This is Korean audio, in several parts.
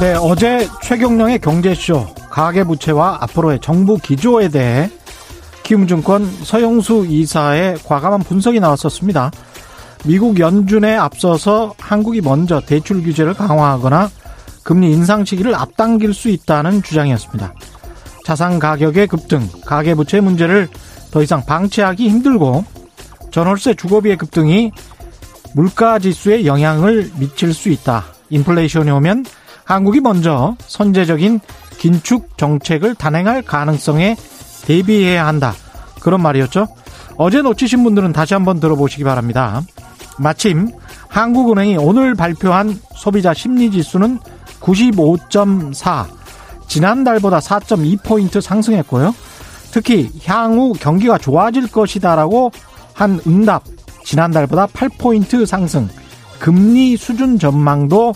네, 어제 최경령의 경제쇼 가계부채와 앞으로의 정부 기조에 대해 키움증권 서영수 이사의 과감한 분석이 나왔었습니다. 미국 연준에 앞서서 한국이 먼저 대출 규제를 강화하거나 금리 인상 시기를 앞당길 수 있다는 주장이었습니다. 자산 가격의 급등, 가계부채 문제를 더 이상 방치하기 힘들고 전월세 주거비의 급등이 물가 지수에 영향을 미칠 수 있다. 인플레이션이 오면 한국이 먼저 선제적인 긴축 정책을 단행할 가능성에 대비해야 한다. 그런 말이었죠. 어제 놓치신 분들은 다시 한번 들어보시기 바랍니다. 마침 한국은행이 오늘 발표한 소비자 심리지수는 95.4, 지난달보다 4.2포인트 상승했고요. 특히 향후 경기가 좋아질 것이다라고 한 응답, 지난달보다 8포인트 상승, 금리 수준 전망도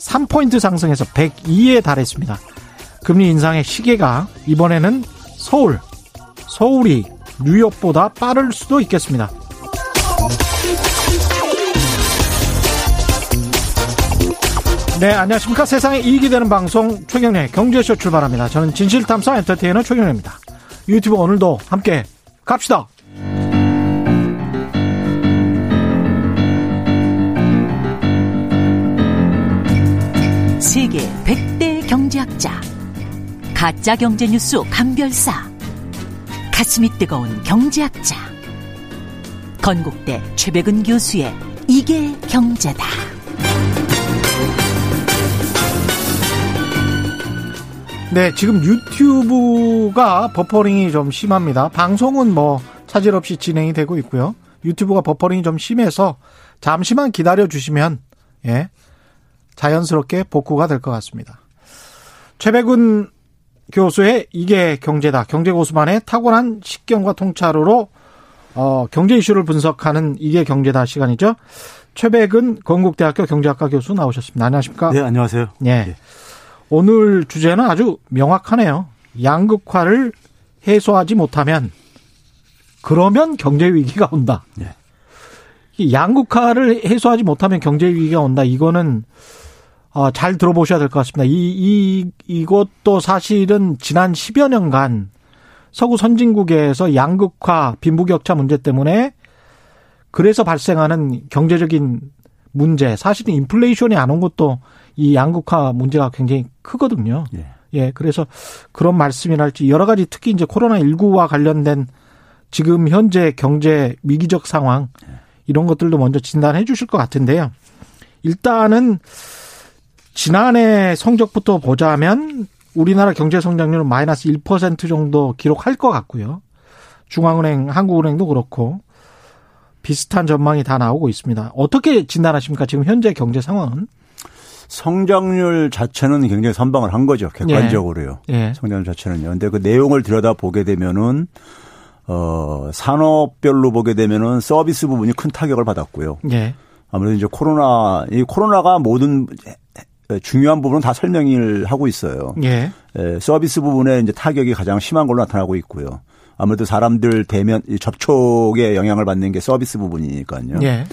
3포인트 상승해서 102에 달했습니다. 금리 인상의 시계가 이번에는 서울, 서울이 뉴욕보다 빠를 수도 있겠습니다. 네, 안녕하십니까. 세상에 이익이 되는 방송 최경련의 경제쇼 출발합니다. 저는 진실탐사 엔터테이너 최경련입니다. 유튜브 오늘도 함께 갑시다. 세계 100대 경제학자 가짜 경제 뉴스 감별사 가슴이 뜨거운 경제학자 건국대 최백은 교수의 이게 경제다. 네, 지금 유튜브가 버퍼링이 좀 심합니다. 방송은 뭐 차질 없이 진행이 되고 있고요. 유튜브가 버퍼링이 좀 심해서 잠시만 기다려 주시면 예. 자연스럽게 복구가 될 것 같습니다. 최백운 교수의 이게 경제다. 경제 고수만의 탁월한 식견과 통찰으로 어, 경제 이슈를 분석하는 이게 경제다 시간이죠. 최백은 건국대학교 경제학과 교수 나오셨습니다. 안녕하십니까? 네, 안녕하세요. 예. 네. 오늘 주제는 아주 명확하네요. 양극화를 해소하지 못하면 그러면 경제 위기가 온다. 네. 양극화를 해소하지 못하면 경제 위기가 온다. 이거는 어, 잘 들어보셔야 될 것 같습니다. 이, 이, 이것도 사실은 지난 10여 년간 서구 선진국에서 양극화, 빈부격차 문제 때문에 그래서 발생하는 경제적인 문제, 사실은 인플레이션이 안 온 것도 이 양극화 문제가 굉장히 크거든요. 예. 예, 그래서 그런 말씀이랄지 여러 가지 특히 이제 코로나19와 관련된 지금 현재 경제 위기적 상황 이런 것들도 먼저 진단해 주실 것 같은데요. 일단은 지난해 성적부터 보자면 우리나라 경제 성장률은 마이너스 1% 정도 기록할 것 같고요. 중앙은행, 한국은행도 그렇고 비슷한 전망이 다 나오고 있습니다. 어떻게 진단하십니까? 지금 현재 경제 상황은? 성장률 자체는 굉장히 선방을 한 거죠. 객관적으로요. 예. 예. 성장률 자체는요. 근데 그 내용을 들여다 보게 되면은 어 산업별로 보게 되면은 서비스 부분이 큰 타격을 받았고요. 예. 아무래도 이제 코로나 이 코로나가 모든 중요한 부분은 다 설명을 하고 있어요. 예. 예. 서비스 부분에 이제 타격이 가장 심한 걸로 나타나고 있고요. 아무래도 사람들 대면 접촉에 영향을 받는 게 서비스 부분이니까요. 예.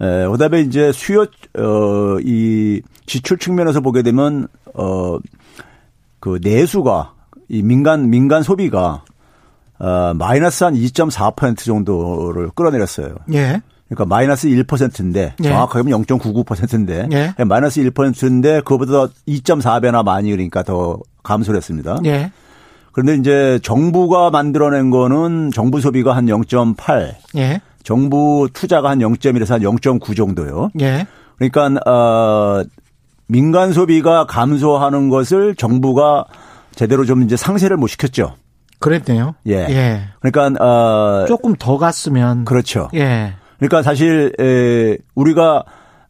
에, 그다음에 이제 수요 어 이 지출 측면에서 보게 되면 어 그 내수가 이 민간 민간 소비가 어 마이너스 한 2.4% 정도를 끌어내렸어요. 예. 그러니까 마이너스 1%인데 예. 정확하게 보면 0.99%인데 예. 마이너스 1%인데 그거보다 2.4배나 많이 그러니까 더 감소를 했습니다. 예. 그런데 이제 정부가 만들어낸 거는 정부 소비가 한 0.8, 예. 정부 투자가 한 0.1에서 한 0.9 정도요. 예. 그러니까 어 민간 소비가 감소하는 것을 정부가 제대로 좀 이제 상쇄를 못 시켰죠. 그랬네요. 예. 예. 그러니까 어 조금 더 갔으면 그렇죠. 예. 그러니까 사실 에 우리가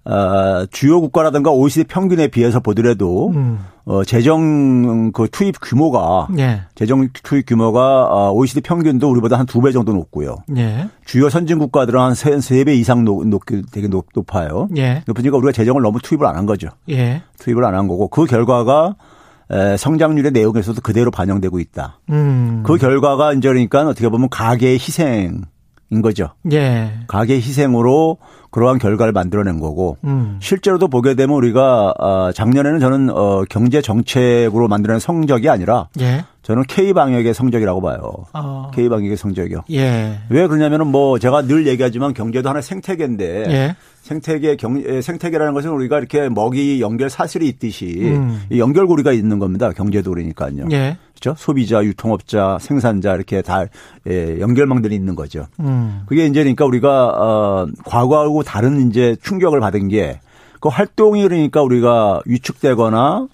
어, 주요 국가라든가 OECD 평균에 비해서 보더라도 음. 어, 재정 그 투입 규모가 예. 재정 투입 규모가 어, OECD 평균도 우리보다 한 두 배 정도 높고요. 예. 주요 선진 국가들은 한 세 배 이상 높, 높, 되게 높, 높아요. 예. 높으니까 우리가 재정을 너무 투입을 안 한 거죠. 예. 투입을 안 한 거고 그 결과가 에, 성장률의 내용에서도 그대로 반영되고 있다. 음. 그 결과가 이제 그러니까 어떻게 보면 가계의 희생 거죠. 예. 가계 희생으로 그러한 결과를 만들어낸 거고 음. 실제로도 보게 되면 우리가 아, 작년에는 저는 어 경제 정책으로 만들어낸 성적이 아니라 예. 저는 K 방역의 성적이라고 봐요. 어. K 방역의 성적이요. 예. 왜 그러냐면은 뭐 제가 늘 얘기하지만 경제도 하나의 생태계인데 예. 생태계 경 생태계라는 것은 우리가 이렇게 먹이 연결 사슬이 있듯이 음. 연결고리가 있는 겁니다. 경제도 그러니까요. 예. 그렇죠? 소비자, 유통업자, 생산자 이렇게 다 예, 연결망들이 있는 거죠. 음. 그게 이제 그러니까 우리가 어 과거하고 다른 이제 충격을 받은 게 그 활동이 그러니까 우리가 위축되거나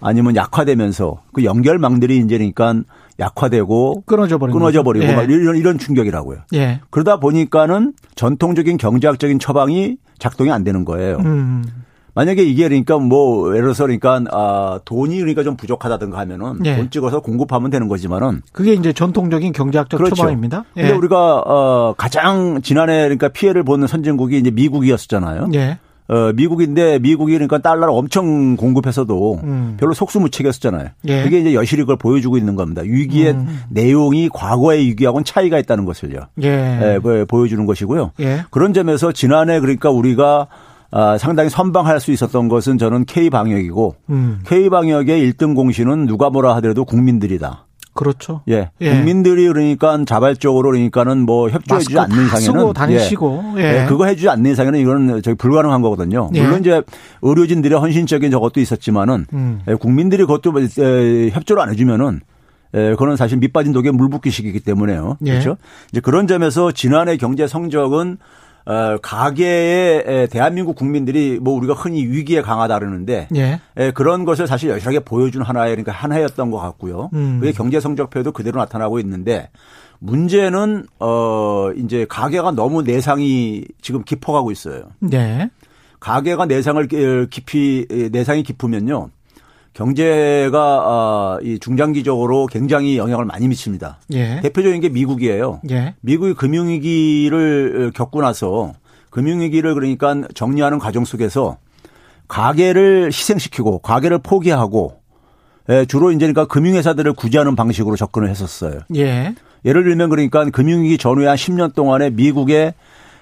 아니면 약화되면서 그 연결망들이 이제 그러니까 약화되고 끊어져 버리고 끊어져 버리고 예. 이런 이런 충격이라고요. 예. 그러다 보니까는 전통적인 경제학적인 처방이 작동이 안 되는 거예요. 음. 만약에 이게 그러니까 뭐 예를 들어서 그러니까 아 돈이 그러니까 좀 부족하다든가 하면은 예. 돈 찍어서 공급하면 되는 거지만은 그게 이제 전통적인 경제학적 그렇죠. 처방입니다. 예. 근데 우리가 어 가장 지난해 그러니까 피해를 보는 선진국이 이제 미국이었었잖아요. 예. 어, 미국인데 미국이 그러니까 달러를 엄청 공급해서도 음. 별로 속수무책이었잖아요. 예. 그게 이제 여실히 그걸 보여주고 있는 겁니다. 위기의 음. 내용이 과거의 위기하고는 차이가 있다는 것을요. 예. 예 보여주는 것이고요. 예. 그런 점에서 지난해 그러니까 우리가 아, 상당히 선방할 수 있었던 것은 저는 K 방역이고 음. K 방역의 1등 공신은 누가 뭐라 하더라도 국민들이다. 그렇죠. 예. 예. 국민들이 그러니까 자발적으로 그러니까는 뭐 협조해주지 않는 이상에는 쓰고 다니시고 예. 예. 그거 해주지 않는 이상에는 이거는 저기 불가능한 거거든요. 예. 물론 이제 의료진들의 헌신적인 저것도 있었지만은 음. 예, 국민들이 그것도 협조를 안 해주면은 예, 그거는 사실 밑빠진 독에 물 붓기식이기 때문에요. 예. 그렇죠. 이제 그런 점에서 지난해 경제 성적은 어, 가계의 대한민국 국민들이 뭐 우리가 흔히 위기에 강하다 그러는데 예. 예, 그런 것을 사실 여실하게 보여준 하나의 그러니까 한 해였던 것 같고요. 음. 그게 경제 성적표도 그대로 나타나고 있는데 문제는 어 이제 가계가 너무 내상이 지금 깊어가고 있어요. 네. 가계가 내상을 깊이 내상이 깊으면요. 경제가 아, 이 중장기적으로 굉장히 영향을 많이 미칩니다. 예. 대표적인 게 미국이에요. 예. 미국이 금융위기를 겪고 나서 금융위기를 그러니까 정리하는 과정 속에서 가계를 희생시키고 가계를 포기하고 예, 주로 이제 그러니까 금융회사들을 구제하는 방식으로 접근을 했었어요. 예. 예를 들면 그러니까 금융위기 전후에 한 10년 동안에 미국의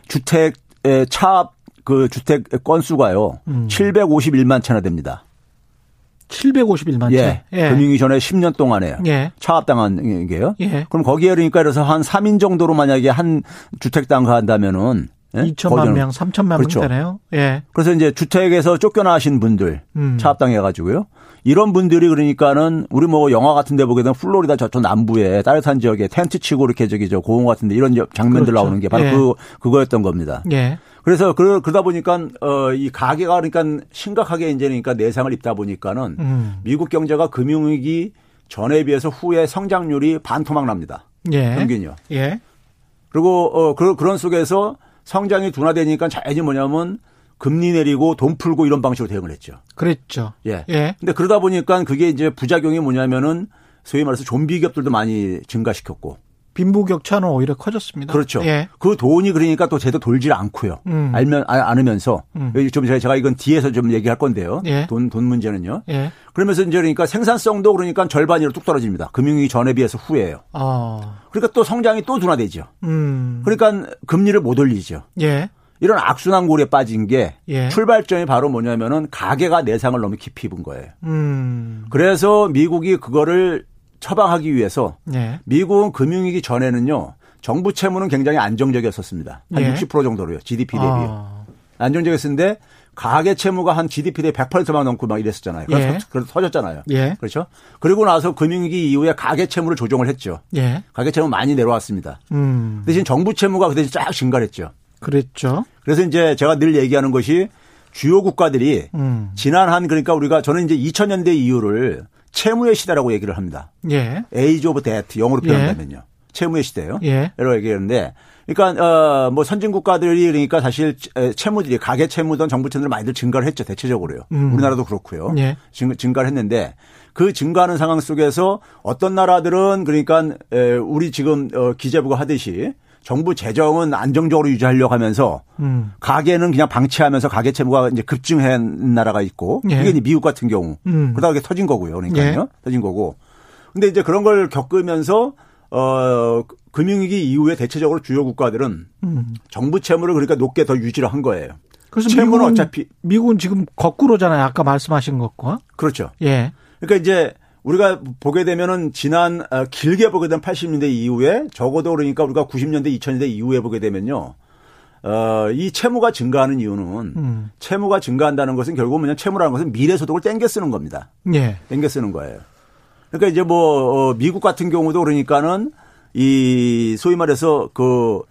주택 차압 그 주택 건수가요. 음. 751만 채나 됩니다. 751만 채. 예. 예. 금융위 전에 10년 동안에 예. 차압당한 게요. 예. 그럼 거기에 그러니까 그래서 한 3인 정도로 만약에 한 주택당 예? 2천만 명, 3천만 그렇죠. 명 되네요. 예. 그래서 이제 주택에서 쫓겨나신 분들 음. 차압당해 가지고요. 이런 분들이 그러니까는 우리 뭐 영화 같은 데 보게 되면 플로리다 저쪽 남부에 따뜻한 지역에 텐트 치고 이렇게 저기 저 고흥 같은 데 이런 장면들 그렇죠. 나오는 게 바로 예. 그 그거였던 겁니다. 예. 그래서 그 러다 보니까 어 이 가계가 그러니까 심각하게 이제 그러니까 내상을 입다 보니까는 음. 미국 경제가 금융위기 전에 비해서 후에 성장률이 반토막 납니다. 예. 평균이요. 예. 그리고 어 그런 속에서 성장이 둔화되니까 자연히 뭐냐면 금리 내리고 돈 풀고 이런 방식으로 대응을 했죠. 그랬죠. 예. 예. 근데 그러다 보니까 그게 이제 부작용이 뭐냐면은 소위 말해서 좀비 기업들도 많이 증가시켰고 빈부격차는 오히려 커졌습니다. 그렇죠. 예. 그 돈이 그러니까 또 제대로 돌질 않고요. 음. 알면 아, 않으면서 음. 좀 제가 이건 뒤에서 좀 얘기할 건데요. 예. 돈, 돈 문제는요. 예. 그러면서 이제 그러니까 생산성도 그러니까 절반으로 뚝 떨어집니다. 금융위기 전에 비해서 후에요. 아. 그러니까 또 성장이 또 둔화되죠. 음. 그러니까 금리를 못 올리죠. 예. 이런 악순환 고리에 빠진 게 예. 출발점이 바로 뭐냐면은 가계가 내상을 너무 깊이 입은 거예요. 음. 그래서 미국이 그거를 처방하기 위해서 네. 미국은 금융위기 전에는요 정부 채무는 굉장히 안정적이었었습니다. 한 네. 60% 정도로요. GDP 대비요. 아. 안정적이었는데 가계 채무가 한 GDP 대비 100%만 넘고 막 이랬었잖아요. 그래서, 예. 그래서 터졌잖아요. 예. 그렇죠? 그리고 나서 금융위기 이후에 가계 채무를 조정을 했죠. 예. 가계 채무 많이 내려왔습니다. 음. 대신 정부 채무가 그 대신 쫙 증가했죠. 그랬죠. 그래서 이제 제가 늘 얘기하는 것이 주요 국가들이 음. 지난 한 그러니까 우리가 저는 이제 2000년대 이후를 채무의 시대라고 얘기를 합니다. 예. age of debt 영어로 예. 표현하면요. 예. 채무의 시대예요. 예. 라고 얘기하는데 그러니까 어 뭐 선진 국가들이 그러니까 사실 채무들이 가계 채무든 정부 채무들 많이들 증가를 했죠. 대체적으로요. 음. 우리나라도 그렇고요. 예. 증가를 했는데 그 증가하는 상황 속에서 어떤 나라들은 그러니까 우리 지금 어, 기재부가 하듯이 정부 재정은 안정적으로 유지하려고 하면서 음. 가계는 그냥 방치하면서 가계 채무가 이제 급증한 나라가 있고 예. 이게 미국 같은 경우 음. 그러다가 이게 터진 거고요. 그러니까요. 예. 터진 거고. 근데 이제 그런 걸 겪으면서 어 금융위기 이후에 대체적으로 주요 국가들은 음. 정부 채무를 그러니까 높게 더 유지를 한 거예요. 그래서 채무는 미국은, 어차피 미국은 지금 거꾸로잖아요. 아까 말씀하신 것과. 그렇죠. 예. 그러니까 이제 우리가 보게 되면은 지난 어, 길게 보게 되면 80년대 이후에 적어도 그러니까 우리가 90년대 2000년대 이후에 보게 되면요. 어, 이 채무가 증가하는 이유는 음. 채무가 증가한다는 것은 결국 뭐냐 채무라는 것은 미래 소득을 땡겨 쓰는 겁니다. 예. 땡겨 쓰는 거예요. 그러니까 이제 뭐 어, 미국 같은 경우도 그러니까는 이 소위 말해서 그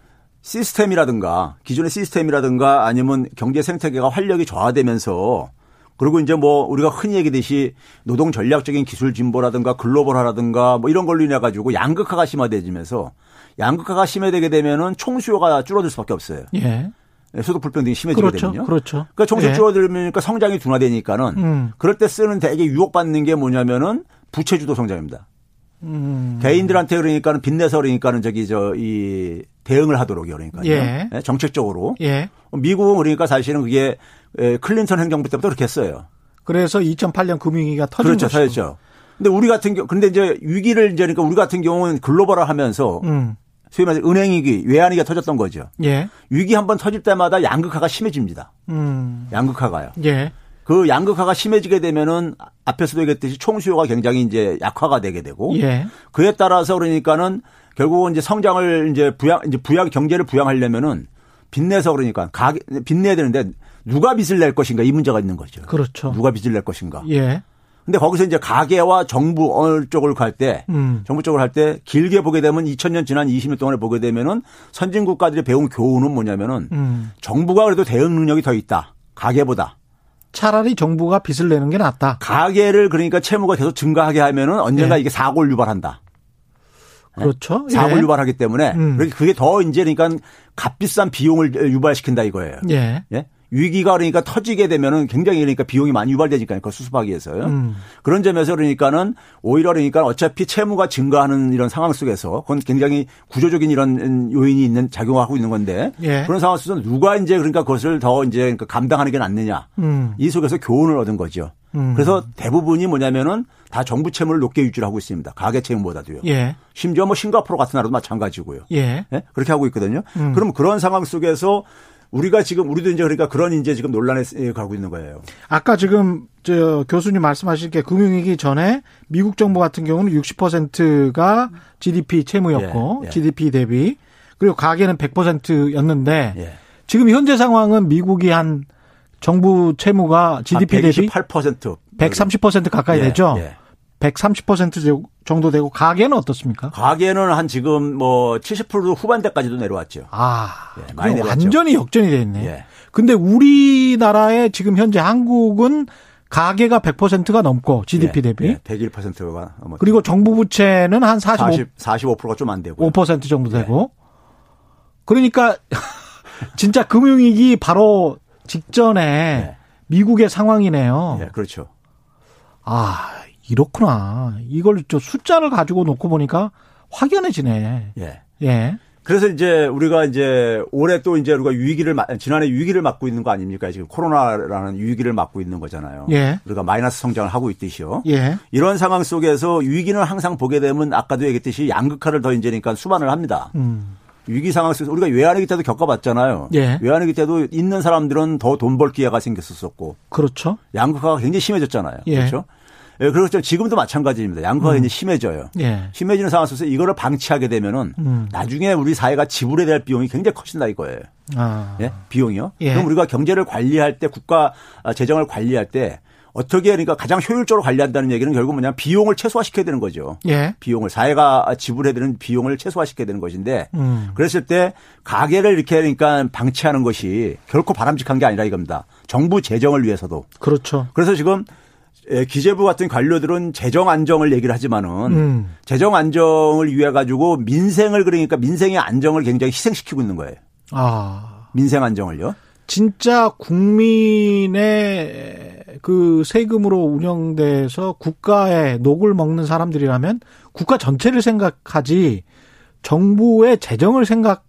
시스템이라든가 기존의 시스템이라든가 아니면 경제 생태계가 활력이 저하되면서 그리고 이제 뭐 우리가 흔히 얘기듯이 노동 전략적인 기술 진보라든가 글로벌화라든가 뭐 이런 걸로 인해 가지고 양극화가 심화되면서 양극화가 심해되게 되면은 총수요가 줄어들 수밖에 없어요. 예. 네, 소득 불평등이 심해지게 그렇죠. 되면요. 그렇죠. 그러니까 총수 예. 줄어들니까 성장이 둔화되니까는 음. 그럴 때 쓰는 되게 유혹받는 게 뭐냐면은 부채 주도 성장입니다. 음. 개인들한테 그러니까는 빚내서 그러니까는 저기 저 이 대응을 하도록 그러니까요. 예. 네, 정책적으로. 예. 미국은 그러니까 사실은 그게 클린턴 행정부 때부터 그렇게 했어요. 그래서 2008년 금융위기가 터진 그렇죠, 거죠. 터졌죠. 근데 우리 같은 경우 근데 이제 위기를 이제 그러니까 우리 같은 경우는 글로벌화 하면서 음. 소위 말해서 은행 위기, 외환 위기가 터졌던 거죠. 예. 위기 한 번 터질 때마다 양극화가 심해집니다. 음. 양극화가요. 예. 그 양극화가 심해지게 되면은 앞에서도 얘기했듯이 총수요가 굉장히 이제 약화가 되게 되고 예. 그에 따라서 그러니까는 결국은 이제 성장을 이제 부양 이제 부양 경제를 부양하려면은 빚내서 그러니까 가게 빚내야 되는데 누가 빚을 낼 것인가 이 문제가 있는 거죠. 그렇죠. 누가 빚을 낼 것인가. 예. 근데 거기서 이제 가계와 정부 어느 쪽을 갈 때, 음. 정부 쪽을 할 때 길게 보게 되면 2000년 지난 20년 동안에 보게 되면은 선진 국가들이 배운 교훈은 뭐냐면은 음. 정부가 그래도 대응 능력이 더 있다. 가계보다. 차라리 정부가 빚을 내는 게 낫다. 가계를 그러니까 채무가 계속 증가하게 하면은 언젠가 예. 이게 사고를 유발한다. 그렇죠. 사고를 예. 유발하기 때문에 음. 그게 더 이제 그러니까 값비싼 비용을 유발시킨다 이거예요. 예. 예? 위기가 그러니까 터지게 되면은 굉장히 그러니까 비용이 많이 유발되니까 그걸 수습하기 위해서요. 음. 그런 점에서 그러니까는 오히려 그러니까 어차피 채무가 증가하는 이런 상황 속에서 그건 굉장히 구조적인 이런 요인이 있는 작용하고 있는 건데 예. 그런 상황 속에서 누가 이제 그러니까 그것을 더 이제 그러니까 감당하는 게 낫느냐 음. 이 속에서 교훈을 얻은 거죠. 음. 그래서 대부분이 뭐냐면은 다 정부 채무를 높게 유지를 하고 있습니다. 가계 채무보다도요. 예. 심지어 뭐 싱가포르 같은 나라도 마찬가지고요. 예. 예? 그렇게 하고 있거든요. 음. 그럼 그런 상황 속에서 우리가 지금 우리도 이제 그러니까 그런 이제 지금 논란에 가고 있는 거예요. 아까 지금 저 교수님 말씀하실 게 금융위기 전에 미국 정부 같은 경우는 60%가 GDP 채무였고 예, 예. GDP 대비 그리고 가계는 100%였는데 예. 지금 현재 상황은 미국이 한 정부 채무가 GDP 대비 8% 130% 가까이 예, 되죠. 예. 130% 정도 되고 가계는 어떻습니까? 가계는 한 지금 뭐 70% 후반대까지도 내려왔죠. 아, 예, 많이 내려왔죠. 완전히 역전이 돼 있네. 예. 근데 우리나라의 지금 현재 한국은 가계가 100%가 넘고 GDP 예, 대비 예, 101%가 넘었죠. 그리고 정부 부채는 한 45, 40, 45%가 좀 안 되고 5% 정도 되고 예. 그러니까 진짜 금융위기 바로 직전에 예. 미국의 상황이네요. 예, 그렇죠. 아, 이렇구나. 이걸 저 숫자를 가지고 놓고 보니까 확연해지네. 예. 예. 그래서 이제 우리가 이제 올해 또 이제 우리가 위기를 지난해 위기를 맞고 있는 거 아닙니까? 지금 코로나라는 위기를 맞고 있는 거잖아요. 예. 우리가 마이너스 성장을 하고 있듯이요. 예. 이런 상황 속에서 위기는 항상 보게 되면 아까도 얘기했듯이 양극화를 더 이제 그러니까 수반을 합니다. 음. 위기 상황 속에서 우리가 외환위기 때도 겪어봤잖아요. 예. 외환위기 때도 있는 사람들은 더 돈 벌 기회가 생겼었고. 그렇죠. 양극화가 굉장히 심해졌잖아요. 예. 그렇죠. 예, 그렇죠. 지금도 마찬가지입니다. 양극화가 음. 이제 심해져요. 예. 심해지는 상황 속에서 이거를 방치하게 되면은 음. 나중에 우리 사회가 지불해야 될 비용이 굉장히 커진다 이거예요. 아. 예? 비용이요. 예. 그럼 우리가 경제를 관리할 때 국가 재정을 관리할 때 어떻게 그러니까 가장 효율적으로 관리한다는 얘기는 결국 뭐냐 비용을 최소화시켜야 되는 거죠. 예. 비용을 사회가 지불해야 되는 비용을 최소화시켜야 되는 것인데 음. 그랬을 때 가계를 이렇게 그러니까 방치하는 것이 결코 바람직한 게 아니라 이겁니다. 정부 재정을 위해서도. 그렇죠. 그래서 지금 예, 기재부 같은 관료들은 재정 안정을 얘기를 하지만은 음. 재정 안정을 위해 가지고 민생을 그러니까 민생의 안정을 굉장히 희생시키고 있는 거예요. 아. 민생 안정을요? 진짜 국민의 그 세금으로 운영돼서 국가의 녹을 먹는 사람들이라면 국가 전체를 생각하지 정부의 재정을 생각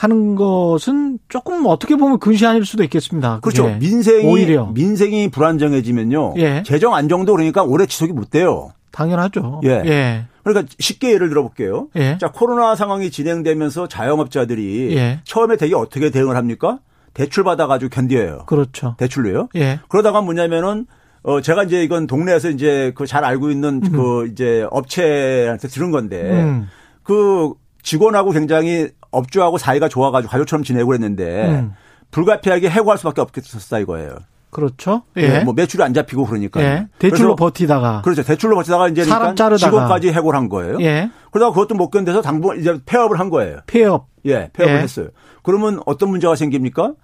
하는 것은 조금 어떻게 보면 근시 아닐 수도 있겠습니다. 그렇죠. 민생이 오히려 민생이 불안정해지면요. 예. 재정 안정도 그러니까 오래 지속이 못 돼요. 당연하죠. 예. 예. 그러니까 쉽게 예를 들어볼게요. 예. 자 코로나 상황이 진행되면서 자영업자들이 예. 처음에 되게 어떻게 대응을 합니까? 대출 받아가지고 견뎌요. 그렇죠. 대출로요. 예. 그러다가 뭐냐면은 어 제가 이제 이건 동네에서 이제 그 잘 알고 있는 음. 그 이제 업체한테 들은 건데 음. 그 직원하고 굉장히 업주하고 사이가 좋아가지고 가족처럼 지내고 그랬는데 음. 불가피하게 해고할 수밖에 없겠었다 이거예요. 그렇죠. 예. 예. 뭐 매출이 안 잡히고 그러니까. 예. 대출로 버티다가. 그렇죠. 대출로 버티다가 이제 사람 그러니까 직원까지 해고를 한 거예요. 예. 그러다가 그것도 못 견뎌서 당분 이제 폐업을 한 거예요. 폐업. 예, 폐업을 예. 했어요. 그러면 어떤 문제가 생깁니까?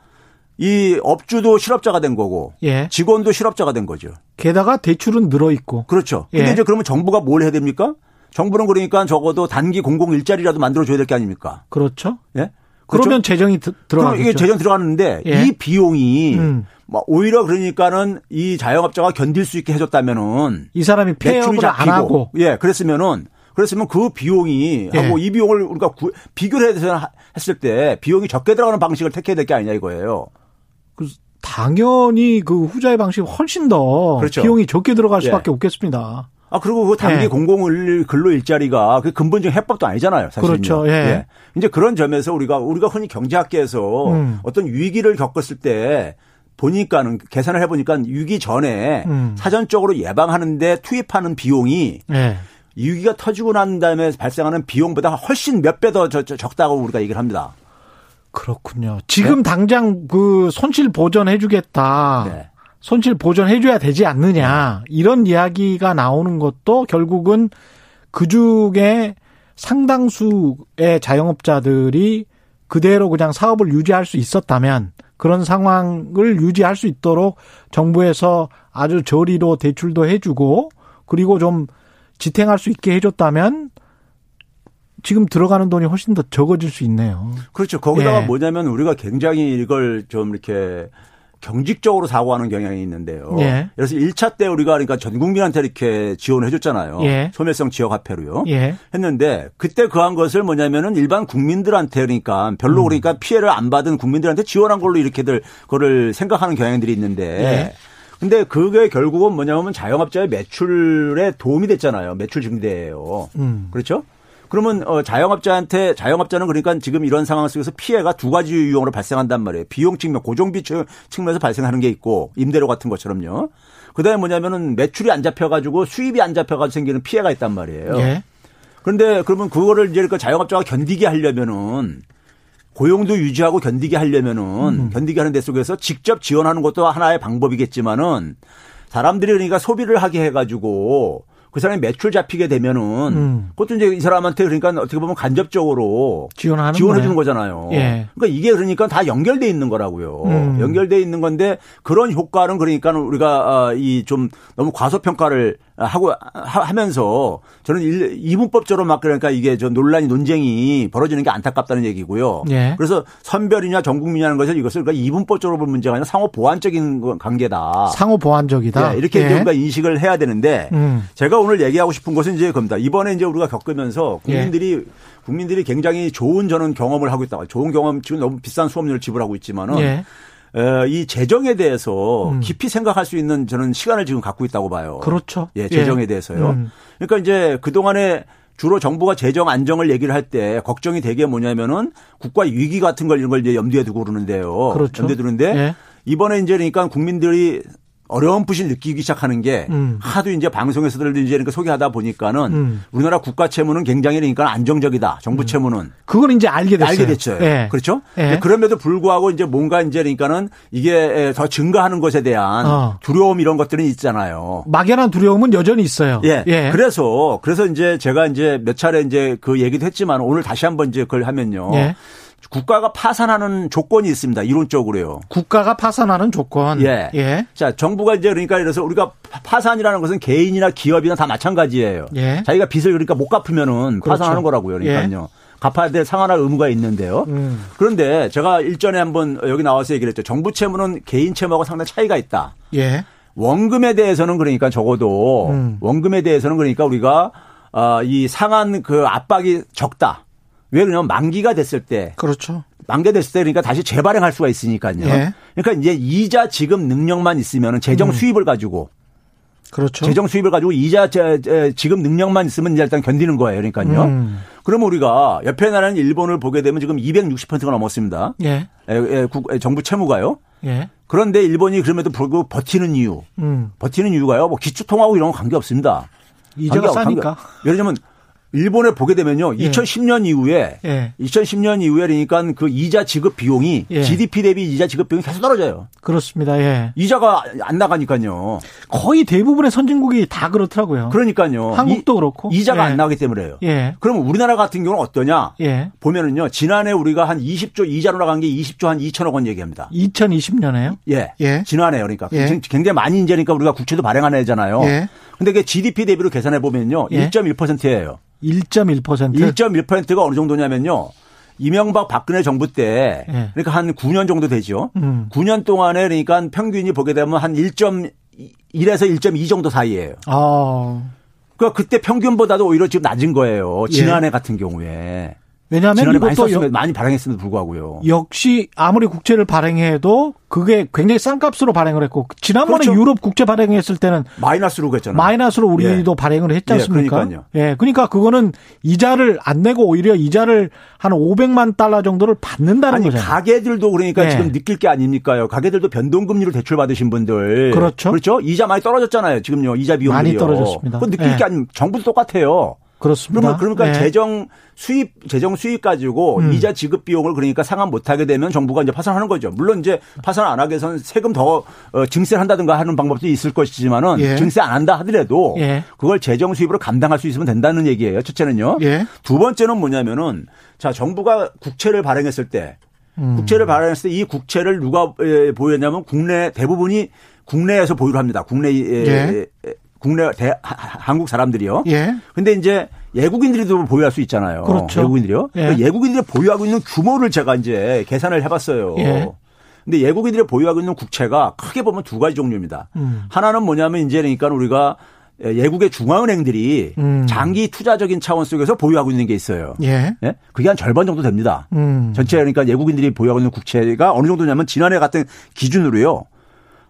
이 업주도 실업자가 된 거고 예. 직원도 실업자가 된 거죠. 게다가 대출은 늘어 있고. 그렇죠. 근데 예. 이제 그러면 정부가 뭘 해야 됩니까? 정부는 그러니까 적어도 단기 공공 일자리라도 만들어 줘야 될 게 아닙니까? 그렇죠. 예. 그렇죠? 그러면 재정이 들어가겠죠. 이게 재정 들어가는데 예. 이 비용이 음. 뭐 오히려 그러니까는 이 자영업자가 견딜 수 있게 해줬다면은 이 사람이 폐업을 안 하고 예 그랬으면은 그랬으면 그 비용이 예. 하고 이 비용을 우리가 구, 비교를 해서 했을 때 비용이 적게 들어가는 방식을 택해야 될 게 아니냐 이거예요. 그 당연히 그 후자의 방식이 훨씬 더 그렇죠. 비용이 적게 들어갈 예. 수밖에 예. 없겠습니다. 아 그리고 그 단기 예. 공공 근로 일자리가 그 근본적인 해법도 아니잖아요. 사실 그렇죠. 예. 예. 이제 그런 점에서 우리가 우리가 흔히 경제학계에서 음. 어떤 위기를 겪었을 때 보니까는 계산을 해보니까 위기 전에 음. 사전적으로 예방하는데 투입하는 비용이 예. 위기가 터지고 난 다음에 발생하는 비용보다 훨씬 몇 배 더 적다고 우리가 얘기를 합니다. 그렇군요. 지금 네? 당장 그 손실 보전해주겠다. 네. 손실 보전해줘야 되지 않느냐. 이런 이야기가 나오는 것도 결국은 그 중에 상당수의 자영업자들이 그대로 그냥 사업을 유지할 수 있었다면 그런 상황을 유지할 수 있도록 정부에서 아주 저리로 대출도 해주고 그리고 좀 지탱할 수 있게 해줬다면 지금 들어가는 돈이 훨씬 더 적어질 수 있네요. 그렇죠. 거기다가 예. 뭐냐면 우리가 굉장히 이걸 좀 이렇게 경직적으로 사고하는 경향이 있는데요. 예. 그래서 1차 때 우리가 그러니까 전 국민한테 이렇게 지원을 해줬잖아요. 예. 소멸성 지역 화폐로요. 예. 했는데 그때 그한 것을 뭐냐면은 일반 국민들한테 그러니까 별로 음. 그러니까 피해를 안 받은 국민들한테 지원한 걸로 이렇게들 그거를 생각하는 경향들이 있는데 예. 근데 그게 결국은 뭐냐면 자영업자의 매출에 도움이 됐잖아요. 매출 증대예요. 음. 그렇죠? 그러면 어 자영업자한테 자영업자는 그러니까 지금 이런 상황 속에서 피해가 두 가지 유형으로 발생한단 말이에요. 비용 측면, 고정비 측면에서 발생하는 게 있고 임대료 같은 것처럼요. 그다음에 뭐냐면은 매출이 안 잡혀가지고 수입이 안 잡혀가지고 생기는 피해가 있단 말이에요. 예. 그런데 그러면 그거를 이제 그 자영업자가 견디게 하려면은 고용도 유지하고 견디게 하려면은 음. 견디게 하는 데 속에서 직접 지원하는 것도 하나의 방법이겠지만은 사람들이 그러니까 소비를 하게 해가지고 그 사람이 매출 잡히게 되면은 음. 그것도 이제 이 사람한테 그러니까 어떻게 보면 간접적으로 지원하는 지원해 주는 거잖아요. 예. 그러니까 이게 그러니까 다 연결돼 있는 거라고요. 음. 연결돼 있는 건데 그런 효과는 그러니까 우리가 아, 이좀 너무 과소평가를 하고 하 면서 저는 이분법적으로 막 그러니까 이게 저 논란이 논쟁이 벌어지는 게 안타깝다는 얘기고요. 예. 그래서 선별이냐 전국민이라는 것을 이것을 그러니까 이분법적으로 볼 문제가 아니라 상호 보완적인 관계다. 상호 보완적이다. 네, 이렇게 예. 우리가 인식을 해야 되는데 음. 제가 오늘 얘기하고 싶은 것은 이제 겁니다. 이번에 이제 우리가 겪으면서 국민들이 예. 국민들이 굉장히 좋은 저는 경험을 하고 있다. 좋은 경험 지금 너무 비싼 수업료를 지불하고 있지만은 예. 이 재정에 대해서 음. 깊이 생각할 수 있는 저는 시간을 지금 갖고 있다고 봐요. 그렇죠. 예, 재정에 예. 대해서요. 음. 그러니까 이제 그동안에 주로 정부가 재정 안정을 얘기를 할 때 걱정이 되게 뭐냐면은 국가 위기 같은 걸 이런 걸 이제 염두에 두고 그러는데요. 그렇죠. 염두에 두는데 예. 이번에 이제 그러니까 국민들이 어려운 붓이 느끼기 시작하는 게 음. 하도 이제 방송에서들 이제 그러니까 소개하다 보니까는 음. 우리나라 국가 채무는 굉장히 그러니까 안정적이다. 정부 음. 채무는. 그걸 이제 알게 됐어요. 알게 됐죠. 예. 그렇죠? 예. 그럼에도 불구하고 이제 뭔가 이제 그러니까는 이게 더 증가하는 것에 대한 어. 두려움 이런 것들은 있잖아요. 막연한 두려움은 여전히 있어요. 예. 예. 그래서 그래서 이제 제가 이제 몇 차례 이제 그 얘기도 했지만 오늘 다시 한번 이제 그걸 하면요. 예. 국가가 파산하는 조건이 있습니다. 이론적으로요. 국가가 파산하는 조건. 예. 예. 자, 정부가 이제 그러니까 이래서 우리가 파산이라는 것은 개인이나 기업이나 다 마찬가지예요. 예. 자기가 빚을 그러니까 못 갚으면은 그렇죠. 파산하는 거라고요. 그러니까요. 예. 갚아야 될 상환할 의무가 있는데요. 음. 그런데 제가 일전에 한번 여기 나와서 얘기를 했죠. 정부 채무는 개인 채무하고 상당히 차이가 있다. 예. 원금에 대해서는 그러니까 적어도 음. 원금에 대해서는 그러니까 우리가 어, 이 상한 그 압박이 적다. 왜 그러냐면 만기가 됐을 때. 그렇죠. 만기 됐을 때 그러니까 다시 재발행할 수가 있으니까요. 예. 그러니까 이제 이자 지급 능력만 있으면 재정 음. 수입을 가지고 그렇죠. 재정 수입을 가지고 이자 지금 능력만 있으면 이제 일단 견디는 거예요. 그러니까요. 음. 그러면 우리가 옆에 나라는 일본을 보게 되면 지금 260%가 넘었습니다. 예. 에, 에, 정부 채무가요. 예. 그런데 일본이 그럼에도 불구하고 버티는 이유, 음. 버티는 이유가요. 뭐 기초 통하고 이런 건 관계 없습니다. 이자가 싸니까. 관계, 예를 들면 일본에 보게 되면요. 예. 2010년 이후에 예. 2010년 이후에 그러니까 그 이자 지급 비용이 예. GDP 대비 이자 지급 비용이 계속 떨어져요. 그렇습니다. 예. 이자가 안 나가니까요. 거의 대부분의 선진국이 다 그렇더라고요. 그러니까요. 한국도 이, 그렇고 이자가 안 예. 나가기 때문에요. 예. 그럼 우리나라 같은 경우는 어떠냐? 예. 보면은요. 지난해 우리가 한 20조 이자로 나간 게 20조 한 2천억 원 얘기합니다. 2020년에요? 예. 예. 지난해 그러니까 굉장히 많이 인제니까 우리가 국채도 발행하는 애잖아요. 예. 근데 그게 GDP 대비로 계산해 보면요. 1.1%예요. 1.1%? 1.1%가 어느 정도냐면요. 이명박 박근혜 정부 때 네. 그러니까 한 9년 정도 되죠. 음. 9년 동안에 그러니까 평균이 보게 되면 한 1.1에서 1.2 정도 사이예요. 아. 그러니까 그때 평균보다도 오히려 지금 낮은 거예요. 지난해 예. 같은 경우에. 왜냐하면 이것도 많이, 많이 발행했음에도 불구하고요. 역시 아무리 국채를 발행해도 그게 굉장히 싼 값으로 발행을 했고 지난번에 그렇죠. 유럽 국채 발행했을 때는 마이너스로 그랬잖아요. 마이너스로 우리도 예. 발행을 했지 예, 않습니까? 예, 그러니까요. 예, 그러니까 그거는 이자를 안 내고 오히려 이자를 한 500만 달러 정도를 받는다는 아니, 거잖아요. 가게들도 그러니까 예. 지금 느낄 게 아닙니까요? 가게들도 변동금리로 대출 받으신 분들 그렇죠. 그렇죠. 이자 많이 떨어졌잖아요. 지금요 이자 비용이 많이 떨어졌습니다. 그 느낄 예. 게 아니 정부도 똑같아요. 그렇습니다. 그러면 그러니까 네. 재정 수입 재정 수입 가지고 음. 이자 지급 비용을 그러니까 상환 못 하게 되면 정부가 이제 파산하는 거죠. 물론 이제 파산 안 하게 해서는 세금 더 어, 증세를 한다든가 하는 방법도 있을 것이지만은 예. 증세 안 한다 하더라도 예. 그걸 재정 수입으로 감당할 수 있으면 된다는 얘기예요. 첫째는요. 예. 두 번째는 뭐냐면은 자 정부가 국채를 발행했을 때 음. 국채를 발행했을 때 이 국채를 누가 보였냐면 국내 대부분이 국내에서 보유를 합니다. 국내 예. 국내 대, 한국 사람들이요. 예. 근데 이제 예국인들이도 보유할 수 있잖아요. 그렇죠. 외국인들이요. 예. 그러니까 예국인들이 보유하고 있는 규모를 제가 이제 계산을 해봤어요. 예. 근데 예국인들이 보유하고 있는 국채가 크게 보면 두 가지 종류입니다. 음. 하나는 뭐냐면 이제 그러니까 우리가 예국의 중앙은행들이 음. 장기 투자적인 차원 속에서 보유하고 있는 게 있어요. 예. 예? 그게 한 절반 정도 됩니다. 음. 전체 그러니까 예국인들이 보유하고 있는 국채가 어느 정도냐면 지난해 같은 기준으로요.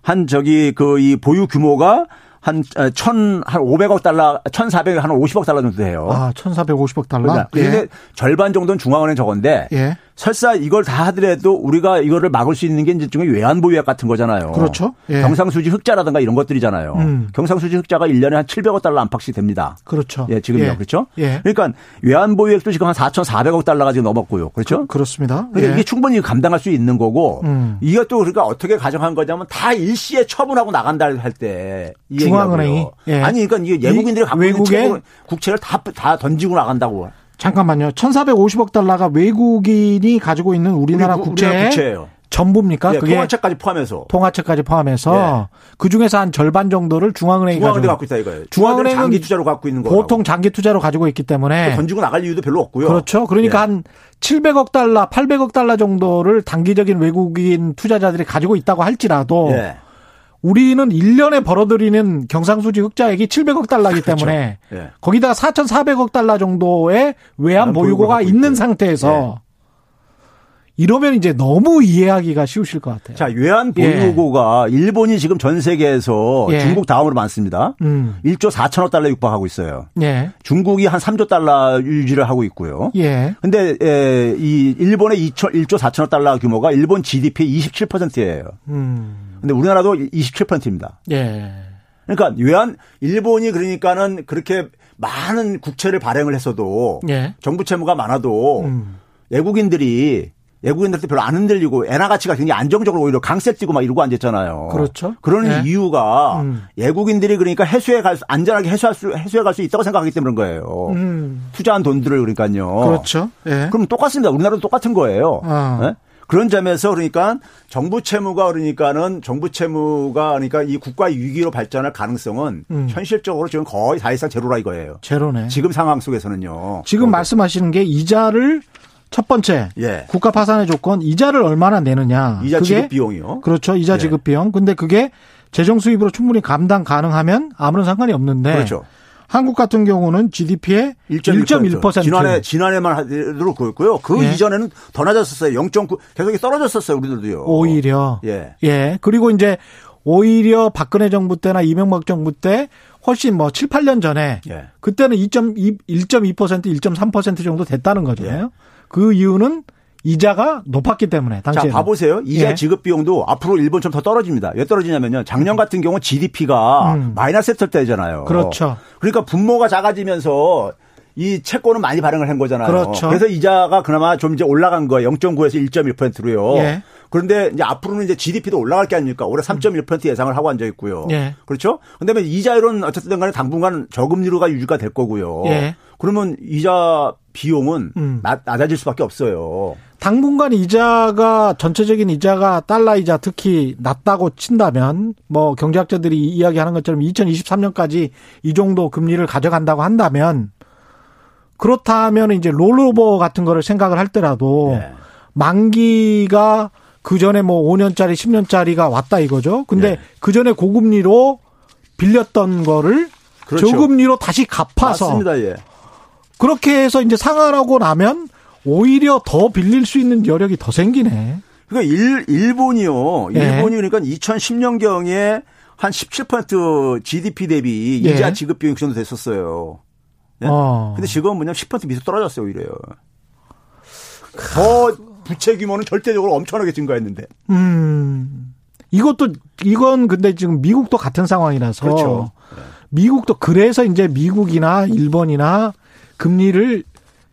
한 저기 그 이 보유 규모가 한, 어, 천, 한 500억 달러, 1,400, 한 50억 달러 정도 돼요. 아, 1,450억 달러? 그러니까 예. 절반 정도는 중앙은행 저건데. 예. 설사 이걸 다 하더라도 우리가 이거를 막을 수 있는 게 이제 중에 외환보유액 같은 거잖아요. 그렇죠. 예. 경상수지 흑자라든가 이런 것들이잖아요. 음. 경상수지 흑자가 1년에 한 700억 달러 안팎씩 됩니다. 그렇죠. 예, 지금요. 예. 그렇죠? 예. 그러니까 외환보유액도 지금 한 4,400억 달러가 지금 넘었고요. 그렇죠? 그, 렇습니다 그러니까 이게 충분히 감당할 수 있는 거고 음. 이것도 그러니까 어떻게 가정한 거냐면 다 일시에 처분하고 나간다 할 때 중앙은행이 예. 아니 그러니까 이게 외국인들이 갖고 있는 국채를 다, 다 던지고 나간다고. 잠깐만요. 1,450억 달러가 외국인이 가지고 있는 우리나라 우리, 국채 국채예요. 전부입니까? 네, 그게 통화채까지 포함해서. 통화채까지 포함해서 네. 그 중에서 한 절반 정도를 중앙은행이 중앙은행 갖고 있다 이거예요. 중앙은행 장기 투자로 갖고 있는 거 보통 장기 투자로 가지고 있기 때문에 던지고 나갈 이유도 별로 없고요. 그렇죠. 그러니까 네. 한 700억 달러, 800억 달러 정도를 단기적인 외국인 투자자들이 가지고 있다고 할지라도 네. 우리는 1년에 벌어들이는 경상수지 흑자액이 700억 달러이기 그렇죠. 때문에 예. 거기다가 4,400억 달러 정도의 외환 보유고가 있는 상태에서 예. 이러면 이제 너무 이해하기가 쉬우실 것 같아요. 자, 외환 보유고가 예. 일본이 지금 전 세계에서 예. 중국 다음으로 많습니다. 음. 1조 4천억 달러 육박하고 있어요. 예. 중국이 한 3조 달러 유지를 하고 있고요. 예. 근데 에, 이 일본의 2조 1조 4천억 달러 규모가 일본 GDP의 27%예요. 음. 근데 우리나라도 27%입니다. 예. 그러니까 외환 일본이 그러니까는 그렇게 많은 국채를 발행을 했어도 예. 정부 채무가 많아도 음. 외국인들이 외국인들한테 별로 안 흔들리고 엔화 가치가 굉장히 안정적으로 오히려 강세 뛰고 막 이러고 앉았잖아요. 그렇죠. 그러는 네. 이유가 음. 외국인들이 그러니까 해수해 갈 수, 안전하게 해수할 수, 해수해 갈수 있다고 생각하기 때문인 거예요. 음. 투자한 돈들을 그러니까요. 그렇죠. 네. 그럼 똑같습니다. 우리나라도 똑같은 거예요. 어. 네? 그런 점에서 그러니까 정부 채무가 그러니까는 정부 채무가 그러니까 이 국가 위기로 발전할 가능성은 음. 현실적으로 지금 거의 사실상 제로라 이거예요. 제로네. 지금 상황 속에서는요. 지금 말씀하시는 게 이자를 첫 번째 예. 국가 파산의 조건 이자를 얼마나 내느냐. 이자 지급 비용이요. 그렇죠. 이자 예. 지급 비용. 근데 그게 재정 수입으로 충분히 감당 가능하면 아무런 상관이 없는데 그렇죠. 한국 같은 경우는 GDP의 1.1%. 지난해 지난해만 하더라도 그렇고요. 그 예. 이전에는 더 낮았었어요. 0.9 계속 떨어졌었어요. 우리들도요. 오히려 예. 예. 그리고 이제 오히려 박근혜 정부 때나 이명박 정부 때 훨씬 뭐 7, 8년 전에 예. 그때는 2.2 1.2% 1.3% 정도 됐다는 거잖아요. 예. 그 이유는 이자가 높았기 때문에 당시에. 자, 봐보세요. 이자 예. 지급 비용도 앞으로 일본처럼 더 떨어집니다. 왜 떨어지냐면요. 작년 같은 경우 GDP가 음. 마이너스였을 때잖아요. 그렇죠. 그러니까 분모가 작아지면서 이 채권은 많이 발행을 한 거잖아요. 그렇죠. 그래서 이자가 그나마 좀 이제 올라간 거예요. 0.9에서 1.1%로요. 예. 그런데 이제 앞으로는 이제 GDP도 올라갈 게 아닙니까? 올해 3.1% 예상을 하고 앉아 있고요. 예. 그렇죠? 그다음에 이자율은 어쨌든 간에 당분간 저금리로가 유지가 될 거고요. 예. 그러면 이자 비용은 음. 낮, 낮아질 수밖에 없어요. 당분간 이자가 전체적인 이자가 달러 이자 특히 낮다고 친다면 뭐 경제학자들이 이야기하는 것처럼 2023년까지 이 정도 금리를 가져간다고 한다면 그렇다면 이제 롤오버 같은 거를 생각을 할 때라도 네. 만기가 그 전에 뭐 5년짜리, 10년짜리가 왔다 이거죠. 근데 네. 그 전에 고금리로 빌렸던 거를 그렇죠. 저금리로 다시 갚아서 맞습니다. 예. 그렇게 해서 이제 상환하고 나면 오히려 더 빌릴 수 있는 여력이 더 생기네. 그러니까 일, 일본이요. 예. 일본이 그러니까 2010년경에 한 17% GDP 대비 이자 예. 지급 비용이 그 정도 됐었어요. 예? 어. 근데 지금은 뭐냐면 10% 미소 떨어졌어요, 오히려. 더 부채 규모는 절대적으로 엄청나게 증가했는데. 음. 이것도 이건 근데 지금 미국도 같은 상황이라서 그렇죠. 미국도 그래서 이제 미국이나 일본이나 금리를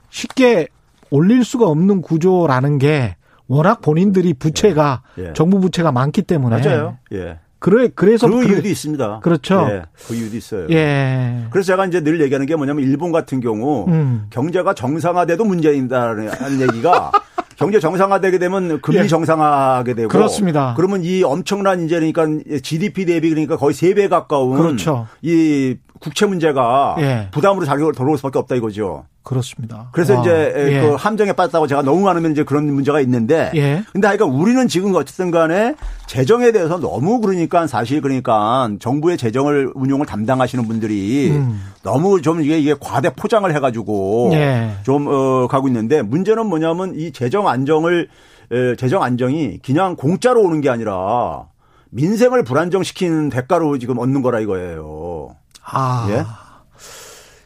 쉽게 올릴 수가 없는 구조라는 게 워낙 본인들이 부채가 예. 예. 정부 부채가 많기 때문에 맞아요. 예. 그래 그래서 그 이유도 있습니다. 그렇죠. 예, 그 이유도 있어요. 예. 그래서 제가 이제 늘 얘기하는 게 뭐냐면 일본 같은 경우 음. 경제가 정상화돼도 문제인다는 얘기가 경제 정상화되게 되면 금리 예. 정상화하게 되고 그렇습니다. 그러면 이 엄청난 이제 그러니까 GDP 대비 그러니까 거의 세 배 가까운 그렇죠. 이 국채 문제가 예. 부담으로 자격을 돌아올 수밖에 없다 이거죠. 그렇습니다. 그래서 와. 이제 예. 그 함정에 빠졌다고 제가 너무 많으면 이제 그런 문제가 있는데. 예. 근데 하여간 우리는 지금 어쨌든 간에 재정에 대해서 너무 그러니까 사실 그러니까 정부의 재정을 운용을 담당하시는 분들이 음. 너무 좀 이게 이게 과대 포장을 해 가지고 예. 좀 어, 가고 있는데 문제는 뭐냐면 이 재정 안정을 에, 재정 안정이 그냥 공짜로 오는 게 아니라 민생을 불안정시키는 대가로 지금 얻는 거라 이거예요. 아. 예?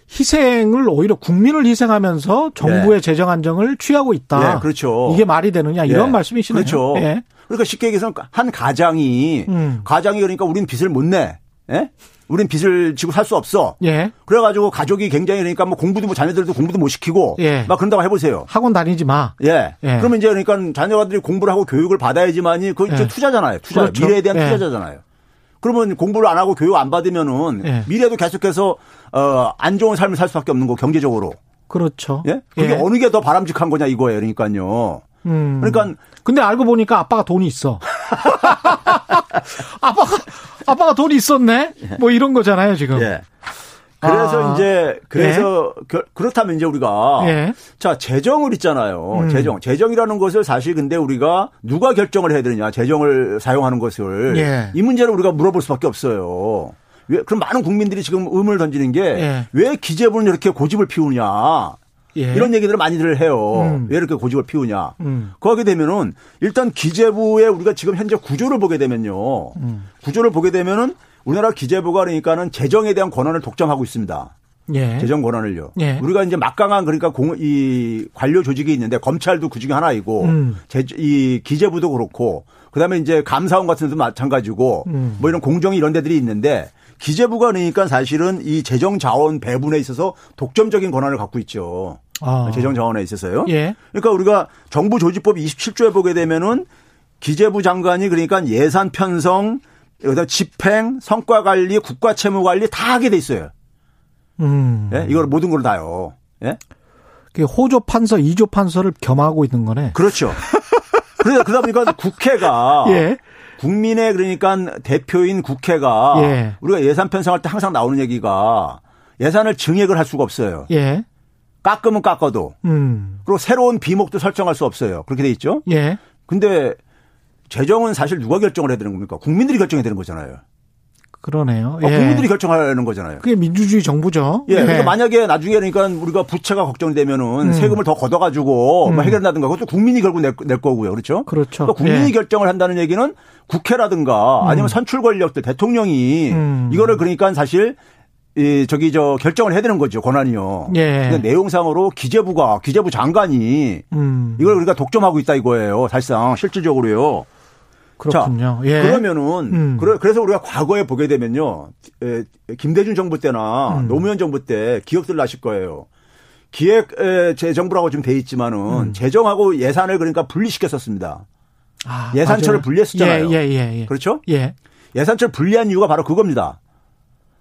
희생을 오히려 국민을 희생하면서 정부의 예. 재정 안정을 취하고 있다. 예, 그렇죠. 이게 말이 되느냐 이런 예. 말씀이시네요. 그렇죠. 예. 그러니까 쉽게 얘기해서 한 가장이 음. 가장이 그러니까 우리는 빚을 못 내. 예? 우린 빚을 지고 살 수 없어. 예. 그래가지고 가족이 굉장히 그러니까 뭐 공부도 뭐 자녀들도 공부도 못 시키고. 예. 막 그런다고 해보세요. 학원 다니지 마. 예. 예. 그러면 이제 그러니까 자녀들이 공부를 하고 교육을 받아야지만이 그건 예. 투자잖아요. 투자. 그렇죠. 미래에 대한 예. 투자잖아요. 그러면 공부를 안 하고 교육 안 받으면은 예. 미래도 계속해서 어, 안 좋은 삶을 살 수밖에 없는 거 경제적으로. 그렇죠. 예? 그게 예. 어느 게 더 바람직한 거냐 이거예요. 그러니까요. 음. 그러니까 근데 알고 보니까 아빠가 돈이 있어. 아빠가 아빠가 돈이 있었네. 뭐 이런 거잖아요, 지금. 예. 그래서 아. 이제 그래서 예? 그렇다면 이제 우리가 예? 자 재정을 있잖아요. 음. 재정 재정이라는 것을 사실 근데 우리가 누가 결정을 해야 되느냐 재정을 사용하는 것을 예. 이 문제를 우리가 물어볼 수밖에 없어요. 왜 그럼 많은 국민들이 지금 의문을 던지는 게왜 예. 기재부는 이렇게 고집을 피우냐? 예. 이런 얘기들을 많이들 해요. 음. 왜 이렇게 고집을 피우냐. 음. 그하게 되면은 일단 기재부의 우리가 지금 현재 구조를 보게 되면요. 음. 구조를 보게 되면은 우리나라 기재부가 그러니까는 재정에 대한 권한을 독점하고 있습니다. 예. 재정 권한을요. 예. 우리가 이제 막강한 그러니까 공, 이 관료 조직이 있는데 검찰도 그 중에 하나이고 음. 제, 이 기재부도 그렇고 그다음에 이제 감사원 같은 데도 마찬가지고 음. 뭐 이런 공정위 이런 데들이 있는데 기재부가 그러니까 사실은 이 재정 자원 배분에 있어서 독점적인 권한을 갖고 있죠. 아. 재정 자원에 있어서요. 예. 그러니까 우리가 정부 조직법 27조에 보게 되면은 기재부 장관이 그러니까 예산 편성 여기다 집행, 성과 관리, 국가 채무 관리 다 하게 돼 있어요. 음. 예? 이걸 모든 걸 다요. 예? 호조 판서, 이조 판서를 겸하고 있는 거네. 그렇죠. 그래서 그러다 보니까 국회가 예. 국민의 그러니까 대표인 국회가 예. 우리가 예산 편성할 때 항상 나오는 얘기가 예산을 증액을 할 수가 없어요. 예. 깎으면 깎아도. 음. 그리고 새로운 비목도 설정할 수 없어요. 그렇게 돼 있죠. 예. 근데 재정은 사실 누가 결정을 해야 되는 겁니까? 국민들이 결정해야 되는 거잖아요. 그러네요. 예. 국민들이 결정하는 거잖아요. 그게 민주주의 정부죠. 예. 예. 그러니까 만약에 나중에 그러니까 우리가 부채가 걱정되면은 음. 세금을 더 걷어가지고 음. 뭐 해결한다든가 그것도 국민이 결국 낼, 낼 거고요. 그렇죠? 그렇죠. 그러니까 국민이 예. 결정을 한다는 얘기는 국회라든가 음. 아니면 선출 권력들 대통령이 음. 이거를 그러니까 사실 이 저기 저 결정을 해야 되는 거죠 권한이요. 예. 내용상으로 기재부가 기재부 장관이 음. 이걸 우리가 독점하고 있다 이거예요. 사실상 실질적으로요. 그렇군요. 자, 예. 그러면은 음. 그래서 우리가 과거에 보게 되면요, 에, 김대중 정부 때나 음. 노무현 정부 때 기억들 나실 거예요. 기획 재정부라고 지금 돼 있지만은 음. 재정하고 예산을 그러니까 분리시켰었습니다. 아, 예산처를 맞아요. 분리했었잖아요. 예, 예, 예, 예. 그렇죠? 예. 예산처를 분리한 이유가 바로 그겁니다.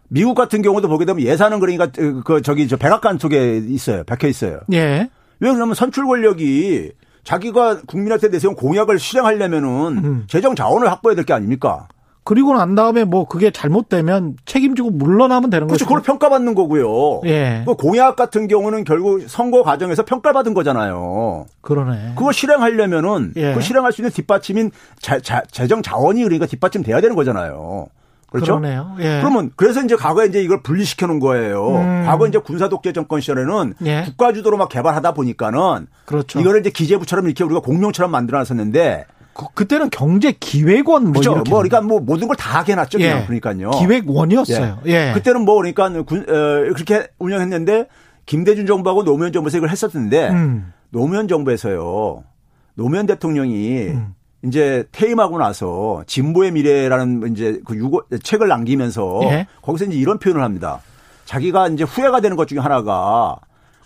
미국 같은 경우도 보게 되면 예산은 그러니까 그 저기 저 백악관 속에 있어요. 박혀 있어요. 예. 왜 그러면 선출 권력이 자기가 국민한테 내세운 공약을 실행하려면은 음. 재정 자원을 확보해야 될 게 아닙니까? 그리고 난 다음에 뭐 그게 잘못되면 책임지고 물러나면 되는 거죠. 그렇죠. 그걸 평가받는 거고요. 예. 그 공약 같은 경우는 결국 선거 과정에서 평가받은 거잖아요. 그러네. 그거 실행하려면은 예. 그 실행할 수 있는 뒷받침인 자, 자, 재정 자원이 그러니까 뒷받침 돼야 되는 거잖아요. 그렇죠? 그러네요. 예. 그러면 그래서 이제 과거에 이제 이걸 분리시켜 놓은 거예요. 음. 과거 이제 군사 독재 정권 시절에는 예. 국가 주도로 막 개발하다 보니까는 그렇죠. 이거를 이제 기재부처럼 이렇게 우리가 공룡처럼 만들어 놨었는데 그, 때는 경제 기획원 뭐 그렇죠. 뭐 그러니까 뭐 모든 걸다 해놨죠. 예. 그러니까요. 기획원이었어요. 예. 예. 그때는 뭐 그러니까 군, 어, 그렇게 운영했는데 김대중 정부하고 노무현 정부에서 이걸 했었는데 음. 노무현 정부에서요. 노무현 대통령이 음. 이제 퇴임하고 나서 진보의 미래라는 이제 그 유고 책을 남기면서 예? 거기서 이제 이런 표현을 합니다. 자기가 이제 후회가 되는 것 중에 하나가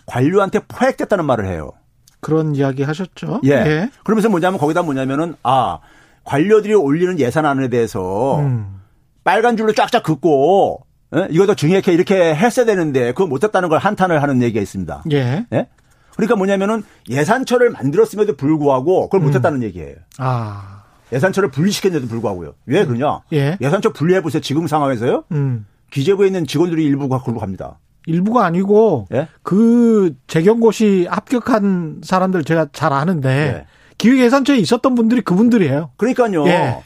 관료한테 포획됐다는 말을 해요. 그런 이야기 하셨죠. 예. 예. 그러면서 뭐냐면 거기다 뭐냐면은 아 관료들이 올리는 예산안에 대해서 음. 빨간 줄로 쫙쫙 긋고 예? 이것도 증액해 이렇게 했어야 되는데 그거 못했다는 걸 한탄을 하는 얘기가 있습니다. 예. 예? 그러니까 뭐냐면은 예산처를 만들었음에도 불구하고 그걸 음. 못했다는 얘기예요. 아. 예산처를 분리시켰는데도 불구하고요. 왜 그러냐? 예. 예산처 분리해 보세요. 지금 상황에서요. 음. 기재부에 있는 직원들이 일부가 그걸로 갑니다. 일부가 아니고 예? 그 재경고시 합격한 사람들 제가 잘 아는데 예. 기획예산처에 있었던 분들이 그분들이에요. 그러니까요. 예.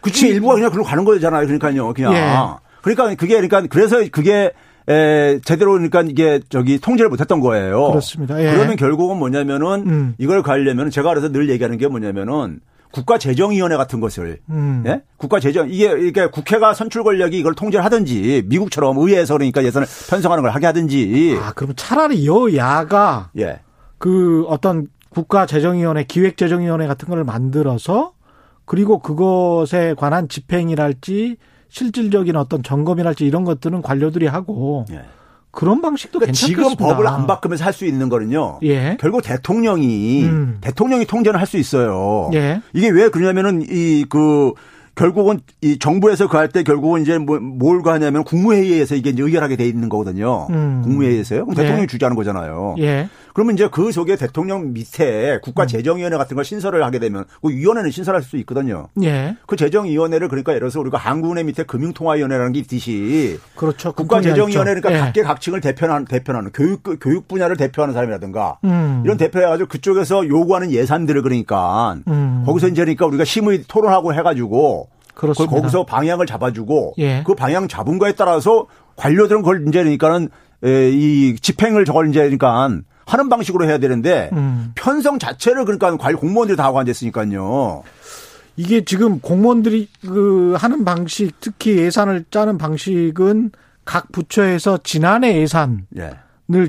그치 일부가 그냥 그걸로 가는 거잖아요. 그러니까요. 그냥. 예. 그러니까 그게 그러니까 그래서 그게 에, 제대로 그러니까 이게 저기 통제를 못했던 거예요. 그렇습니다. 예. 그러면 결국은 뭐냐면은 음. 이걸 가려면 제가 그래서 늘 얘기하는 게 뭐냐면은 국가재정위원회 같은 것을 음. 예? 국가재정 이게 이게 국회가 선출 권력이 이걸 통제를 하든지 미국처럼 의회에서 그러니까 예산을 편성하는 걸 하게 하든지. 아 그러면 차라리 여야가 예. 그 어떤 국가재정위원회 기획재정위원회 같은 걸 만들어서 그리고 그것에 관한 집행이랄지 실질적인 어떤 점검이랄지 이런 것들은 관료들이 하고 예. 그런 방식도 그러니까 괜찮겠습니다. 지금 법을 안 바꾸면서 할 수 있는 거는요. 예. 결국 대통령이 음. 대통령이 통제는 할수 있어요. 예. 이게 왜 그러냐면은 이그 결국은 이 정부에서 그 할 때 결국은 이제 뭐, 뭘 가냐면 국무회의에서 이게 이제 의결하게 돼 있는 거거든요. 음. 국무회의에서요. 그럼 네. 대통령이 주재하는 거잖아요. 예. 그러면 이제 그 속에 대통령 밑에 국가재정위원회 같은 걸 신설을 하게 되면 그 위원회는 신설할 수 있거든요. 예. 그 재정위원회를 그러니까 예를 들어서 우리가 한국은행 밑에 금융통화위원회라는 게 있듯이 그렇죠. 국가재정위원회 그러니까 예. 각계 각층을 대표하는 대표하는 교육 교육 분야를 대표하는 사람이라든가 음. 이런 대표해가지고 그쪽에서 요구하는 예산들을 그러니까 음. 거기서 이제 그러니까 우리가 심의 토론하고 해가지고 그렇습니다. 거기서 방향을 잡아주고 예. 그 방향 잡은 거에 따라서 관료들은 그걸 이제 그러니까는 이 집행을 저걸 이제 그러니까 하는 방식으로 해야 되는데 음. 편성 자체를 그러니까 관료 공무원들이 다 하고 앉았으니까요. 이게 지금 공무원들이 그 하는 방식 특히 예산을 짜는 방식은 각 부처에서 지난해 예산을 예.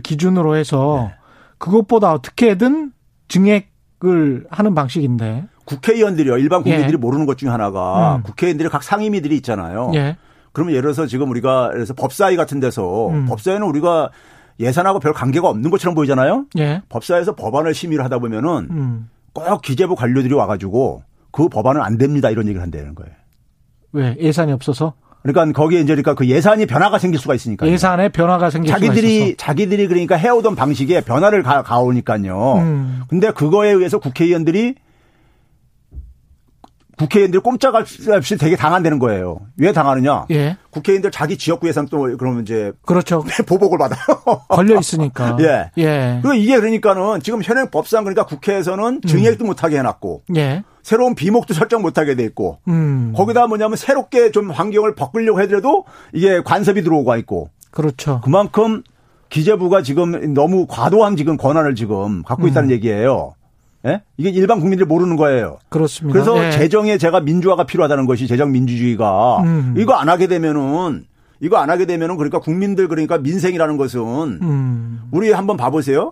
기준으로 해서 예. 그것보다 어떻게든 증액을 하는 방식인데 국회의원들이요. 일반 국민들이 예. 모르는 것 중에 하나가 음. 국회의원들이 각 상임위들이 있잖아요. 예. 그러면 예를 들어서 지금 우리가 그래서 법사위 같은 데서 음. 법사위는 우리가 예산하고 별 관계가 없는 것처럼 보이잖아요. 예. 법사위에서 법안을 심의를 하다 보면은 음. 꼭 기재부 관료들이 와가지고 그 법안은 안 됩니다 이런 얘기를 한다는 거예요. 왜 예산이 없어서? 그러니까 거기에 이제 그러니까 그 예산이 변화가 생길 수가 있으니까. 예산에 변화가 생길 자기들이, 수가. 자기들이 그러니까 해오던 방식에 변화를 가, 가오니까요. 음. 근데 그거에 의해서 국회의원들이 국회의원들 꼼짝없이 되게 당한다는 거예요. 왜 당하느냐? 예. 국회의원들 자기 지역구 예산 또 그러면 이제 그렇죠. 보복을 받아요. 걸려 있으니까. 예. 예. 그 이게 그러니까는 지금 현행 법상 그러니까 국회에서는 증액도 음. 못하게 해놨고. 예. 새로운 비목도 설정 못하게 돼 있고 음. 거기다 뭐냐면 새롭게 좀 환경을 바꾸려고 해더라도 이게 관섭이 들어오고 있고 그렇죠. 그만큼 기재부가 지금 너무 과도한 지금 권한을 지금 갖고 있다는 음. 얘기예요. 예? 이게 일반 국민들이 모르는 거예요. 그렇습니다. 그래서 예. 재정에 제가 민주화가 필요하다는 것이 재정 민주주의가 음. 이거 안 하게 되면은 이거 안 하게 되면은 그러니까 국민들 그러니까 민생이라는 것은 음. 우리 한번 봐보세요.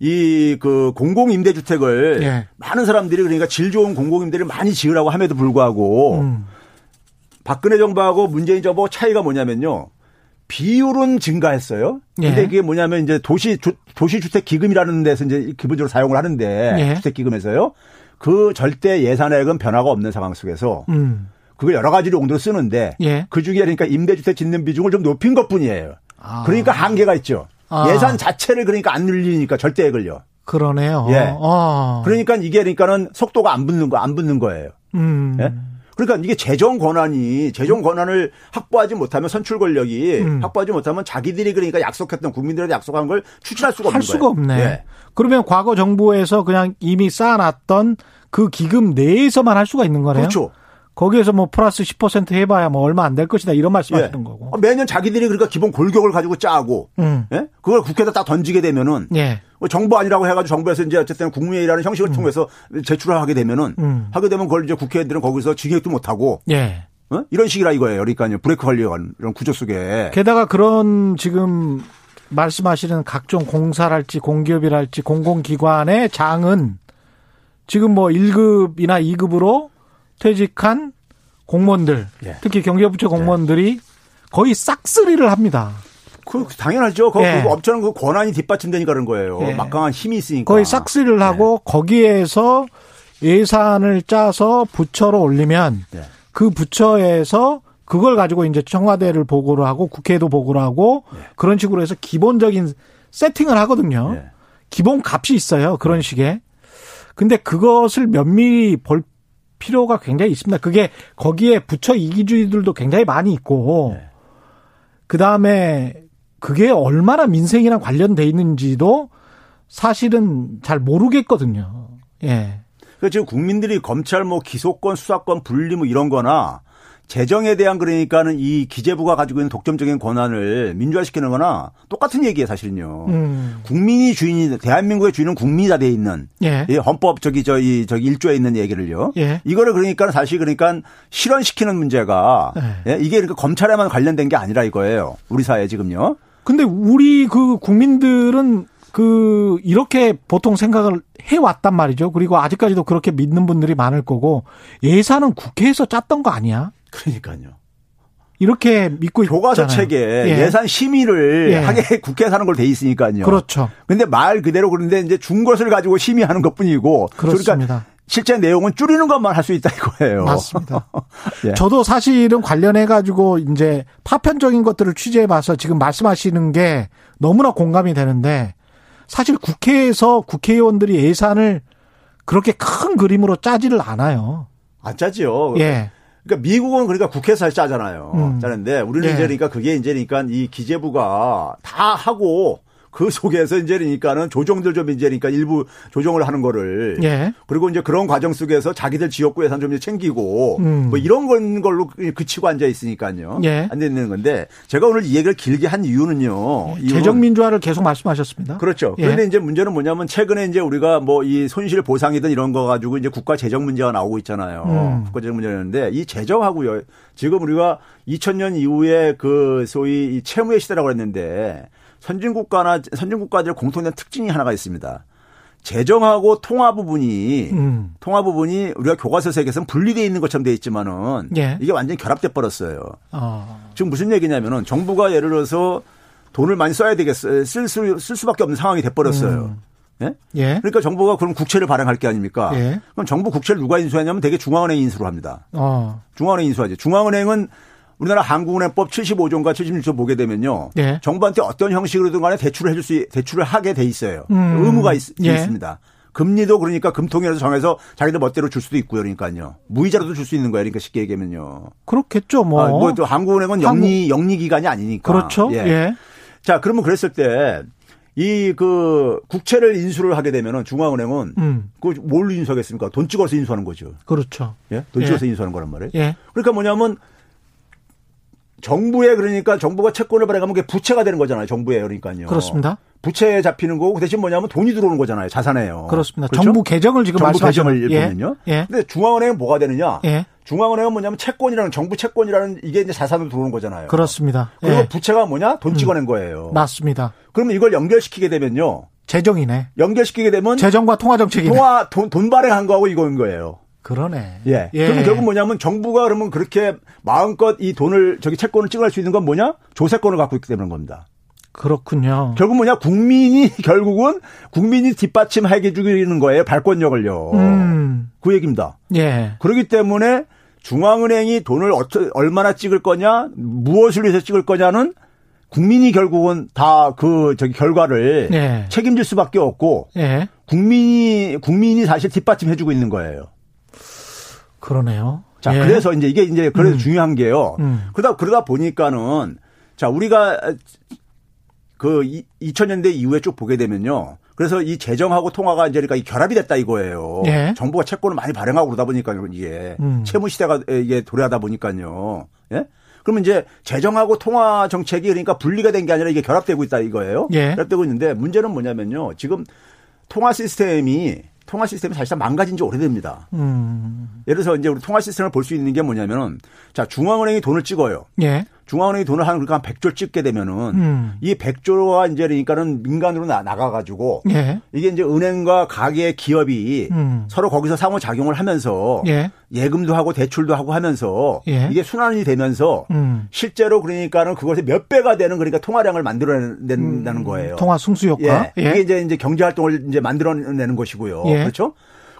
이 그 공공 임대주택을 예. 많은 사람들이 그러니까 질 좋은 공공 임대를 많이 지으라고 함에도 불구하고 음. 박근혜 정부하고 문재인 정부 차이가 뭐냐면요. 비율은 증가했어요. 근데 예. 그게 뭐냐면 이제 도시 도시 주택 기금이라는 데서 이제 기본적으로 사용을 하는데 예. 주택 기금에서요. 그 절대 예산액은 변화가 없는 상황 속에서 음. 그걸 여러 가지 용도로 쓰는데 예. 그 중에 그러니까 임대주택 짓는 비중을 좀 높인 것뿐이에요. 아. 그러니까 한계가 있죠. 아. 예산 자체를 그러니까 안 늘리니까 절대액을요. 그러네요. 예. 아. 그러니까 이게 그러니까는 속도가 안 붙는 거 안 붙는 거예요. 음. 예? 그러니까 이게 재정 권한이 재정 권한을 확보하지 못하면 선출 권력이 음. 확보하지 못하면 자기들이 그러니까 약속했던 국민들한테 약속한 걸 추진할 수가 없는 할 수가 없네. 네. 그러면 과거 정부에서 그냥 이미 쌓아놨던 그 기금 내에서만 할 수가 있는 거네요. 그렇죠. 거기에서 뭐 플러스 10% 해봐야 뭐 얼마 안 될 것이다 이런 말씀하시는 예. 거고. 매년 자기들이 그러니까 기본 골격을 가지고 짜고, 음. 예? 그걸 국회에다 딱 던지게 되면은, 예. 뭐 정부 아니라고 해가지고 정부에서 이제 어쨌든 국민회의라는 형식을 음. 통해서 제출을 하게 되면은, 음. 하게 되면 그걸 이제 국회의원들은 거기서 증액도 못 하고, 예. 어? 이런 식이라 이거예요. 그러니까요. 브레이크 관리관 이런 구조 속에. 게다가 그런 지금 말씀하시는 각종 공사랄지 공기업이랄지 공공기관의 장은 지금 뭐 1급이나 2급으로 퇴직한 공무원들, 예. 특히 경제부처 공무원들이 예. 거의 싹쓸이를 합니다. 그 당연하죠. 그, 예. 그 업체는 그 권한이 뒷받침되니까 그런 거예요. 예. 막강한 힘이 있으니까. 거의 싹쓸이를 하고 예. 거기에서 예산을 짜서 부처로 올리면 예. 그 부처에서 그걸 가지고 이제 청와대를 보고를 하고 국회도 보고를 하고 그런 식으로 해서 기본적인 세팅을 하거든요. 기본 값이 있어요. 그런 식의. 근데 그것을 면밀히 볼 필요가 굉장히 있습니다. 그게 거기에 부처 이기주의들도 굉장히 많이 있고 네. 그 다음에 그게 얼마나 민생이랑 관련돼 있는지도 사실은 잘 모르겠거든요. 예. 그 지금 국민들이 검찰 뭐 기소권, 수사권 분리 뭐 이런 거나 재정에 대한 그러니까는 이 기재부가 가지고 있는 독점적인 권한을 민주화시키는 거나 똑같은 얘기예요, 사실은요. 음. 국민이 주인이, 대한민국의 주인은 국민이 다 돼 있는. 예. 헌법 저기, 저기, 저기 일조에 있는 얘기를요. 예. 이거를 그러니까 사실 그러니까 실현시키는 문제가 예. 예. 이게 그러니까 검찰에만 관련된 게 아니라 이거예요. 우리 사회 지금요. 근데 우리 그 국민들은 그 이렇게 보통 생각을 해왔단 말이죠. 그리고 아직까지도 그렇게 믿는 분들이 많을 거고 예산은 국회에서 짰던 거 아니야? 그러니까요. 이렇게 믿고 교과서 있잖아요. 책에 예. 산 심의를 예. 하게 국회에 사는 걸돼 있으니까요. 그렇죠. 근데 말 그대로 그런데 이제 준 것을 가지고 심의하는 것뿐이고 그렇습니다. 그러니까 실제 내용은 줄이는 것만 할 수 있다 이거예요. 맞습니다. 예. 저도 사실은 관련해 가지고 이제 파편적인 것들을 취재해 봐서 지금 말씀하시는 게 너무나 공감이 되는데 사실 국회에서 국회의원들이 예산을 그렇게 큰 그림으로 짜지를 않아요. 안 짜지요. 예. 그러니까 미국은 그러니까 국회에서 짜잖아요. 음. 짜는데 우리는 예. 이제 그러니까 그게 이제 그러니까 이 기재부가 다 하고 그 속에서 이제 그러니까는 조정들 좀 이제 그러니까 일부 조정을 하는 거를 예. 그리고 이제 그런 과정 속에서 자기들 지역구 예산 좀 챙기고 음. 뭐 이런 건 걸로 그치고 앉아 있으니까요. 예. 안 되는 건데 제가 오늘 이 얘기를 길게 한 이유는요. 예. 재정 민주화를 계속 말씀하셨습니다. 그렇죠. 예. 그런데 이제 문제는 뭐냐면 최근에 이제 우리가 뭐 이 손실 보상이든 이런 거 가지고 이제 국가 재정 문제가 나오고 있잖아요. 음. 국가 재정 문제였는데 이 재정하고요. 지금 우리가 2000년 이후에 그 소위 이 채무의 시대라고 했는데 선진국가나 선진국가들의 공통된 특징이 하나가 있습니다. 재정하고 통화 부분이 음. 통화 부분이 우리가 교과서 세계에서는 분리되어 있는 것처럼 되어 있지만은 예. 이게 완전히 결합돼 버렸어요. 어. 지금 무슨 얘기냐면은 정부가 예를 들어서 돈을 많이 써야 되겠어요. 쓸, 수, 쓸 수밖에 없는 상황이 돼 버렸어요. 음. 예? 예? 그러니까 정부가 그럼 국채를 발행할 게 아닙니까? 예? 그럼 정부 국채를 누가 인수하냐면 되게 중앙은행 인수로 합니다. 어. 중앙은행 인수하죠. 중앙은행은 우리나라 한국은행법 75조인가 76조 보게 되면요. 네. 정부한테 어떤 형식으로든 간에 대출을 해줄 수, 대출을 하게 돼 있어요. 음. 의무가 있, 예. 있습니다. 금리도 그러니까 금통위에서 정해서 자기들 멋대로 줄 수도 있고요. 그러니까요. 무이자로도 줄 수 있는 거예요. 그러니까 쉽게 얘기하면요. 그렇겠죠. 뭐. 아, 뭐또 한국은행은 영리. 영리 기관이 아니니까. 그렇죠. 예. 예. 자, 그러면 그랬을 때 이 그 국채를 인수를 하게 되면은 중앙은행은 음. 그뭘 인수하겠습니까? 돈 찍어서 인수하는 거죠. 그렇죠. 예? 돈 찍어서 예. 인수하는 거란 말이에요. 예. 그러니까 뭐냐면 정부에 그러니까 정부가 채권을 발행하면 그게 부채가 되는 거잖아요. 정부에 그러니까요. 그렇습니다. 부채에 잡히는 거고 그 대신 뭐냐면 돈이 들어오는 거잖아요. 자산에요. 그렇습니다. 그렇죠? 정부 개정을 지금 정부 개정을 예. 보면요. 예. 근데 중앙은행은 뭐가 되느냐? 예. 중앙은행은 뭐냐면 채권이라는 정부 채권이라는 이게 이제 자산으로 들어오는 거잖아요. 그렇습니다. 그리고 예. 부채가 뭐냐? 돈 음. 찍어낸 거예요. 맞습니다. 그러면 이걸 연결시키게 되면요. 재정이네. 연결시키게 되면 재정과 통화 정책이네. 통화 돈, 돈 발행한 거하고 이거인 거예요. 그러네. 예. 예. 그럼 결국 뭐냐면 정부가 그러면 그렇게 마음껏 이 돈을 저기 채권을 찍어낼 수 있는 건 뭐냐? 조세권을 갖고 있기 때문인 겁니다. 그렇군요. 결국 뭐냐? 국민이 결국은 국민이 뒷받침하게 주기는 거예요. 발권력을요. 음. 그 얘기입니다. 예. 그렇기 때문에 중앙은행이 돈을 어쩌, 얼마나 찍을 거냐, 무엇을 위해서 찍을 거냐는 국민이 결국은 다 그 저기 결과를 예. 책임질 수밖에 없고 예. 국민이 국민이 사실 뒷받침해주고 있는 거예요. 그러네요. 자, 예. 그래서 이제 이게 이제 그래서 음. 중요한 게요. 음. 그러다 그러다 보니까는 자, 우리가 그 2000년대 이후에 쭉 보게 되면요. 그래서 이 재정하고 통화가 이제 그러니까 결합이 됐다 이거예요. 예. 정부가 채권을 많이 발행하고 그러다 보니까 이게 음. 채무 시대가 이게 도래하다 보니까요. 예? 그러면 이제 재정하고 통화 정책이 그러니까 분리가 된 게 아니라 이게 결합되고 있다 이거예요. 예. 결합되고 있는데 문제는 뭐냐면요. 지금 통화 시스템이 통화 시스템이 사실상 망가진 지 오래됩니다. 음. 예를 들어서 이제 우리 통화 시스템을 볼 수 있는 게 뭐냐면은 자 중앙은행이 돈을 찍어요. 예. 중앙은행이 돈을 한 그러니까 한 100조 찍게 되면은 음. 이 100조가 이제 그러니까는 민간으로 나, 나가 가지고 예. 이게 이제 은행과 가계 기업이 음. 서로 거기서 상호 작용을 하면서 예. 예금도 하고 대출도 하고 하면서 예. 이게 순환이 되면서 음. 실제로 그러니까는 그것의 몇 배가 되는 그러니까 통화량을 만들어낸다는 음. 거예요. 통화 승수 효과. 예. 이게 이제 이제 경제 활동을 이제 만들어내는 것이고요. 예. 그렇죠?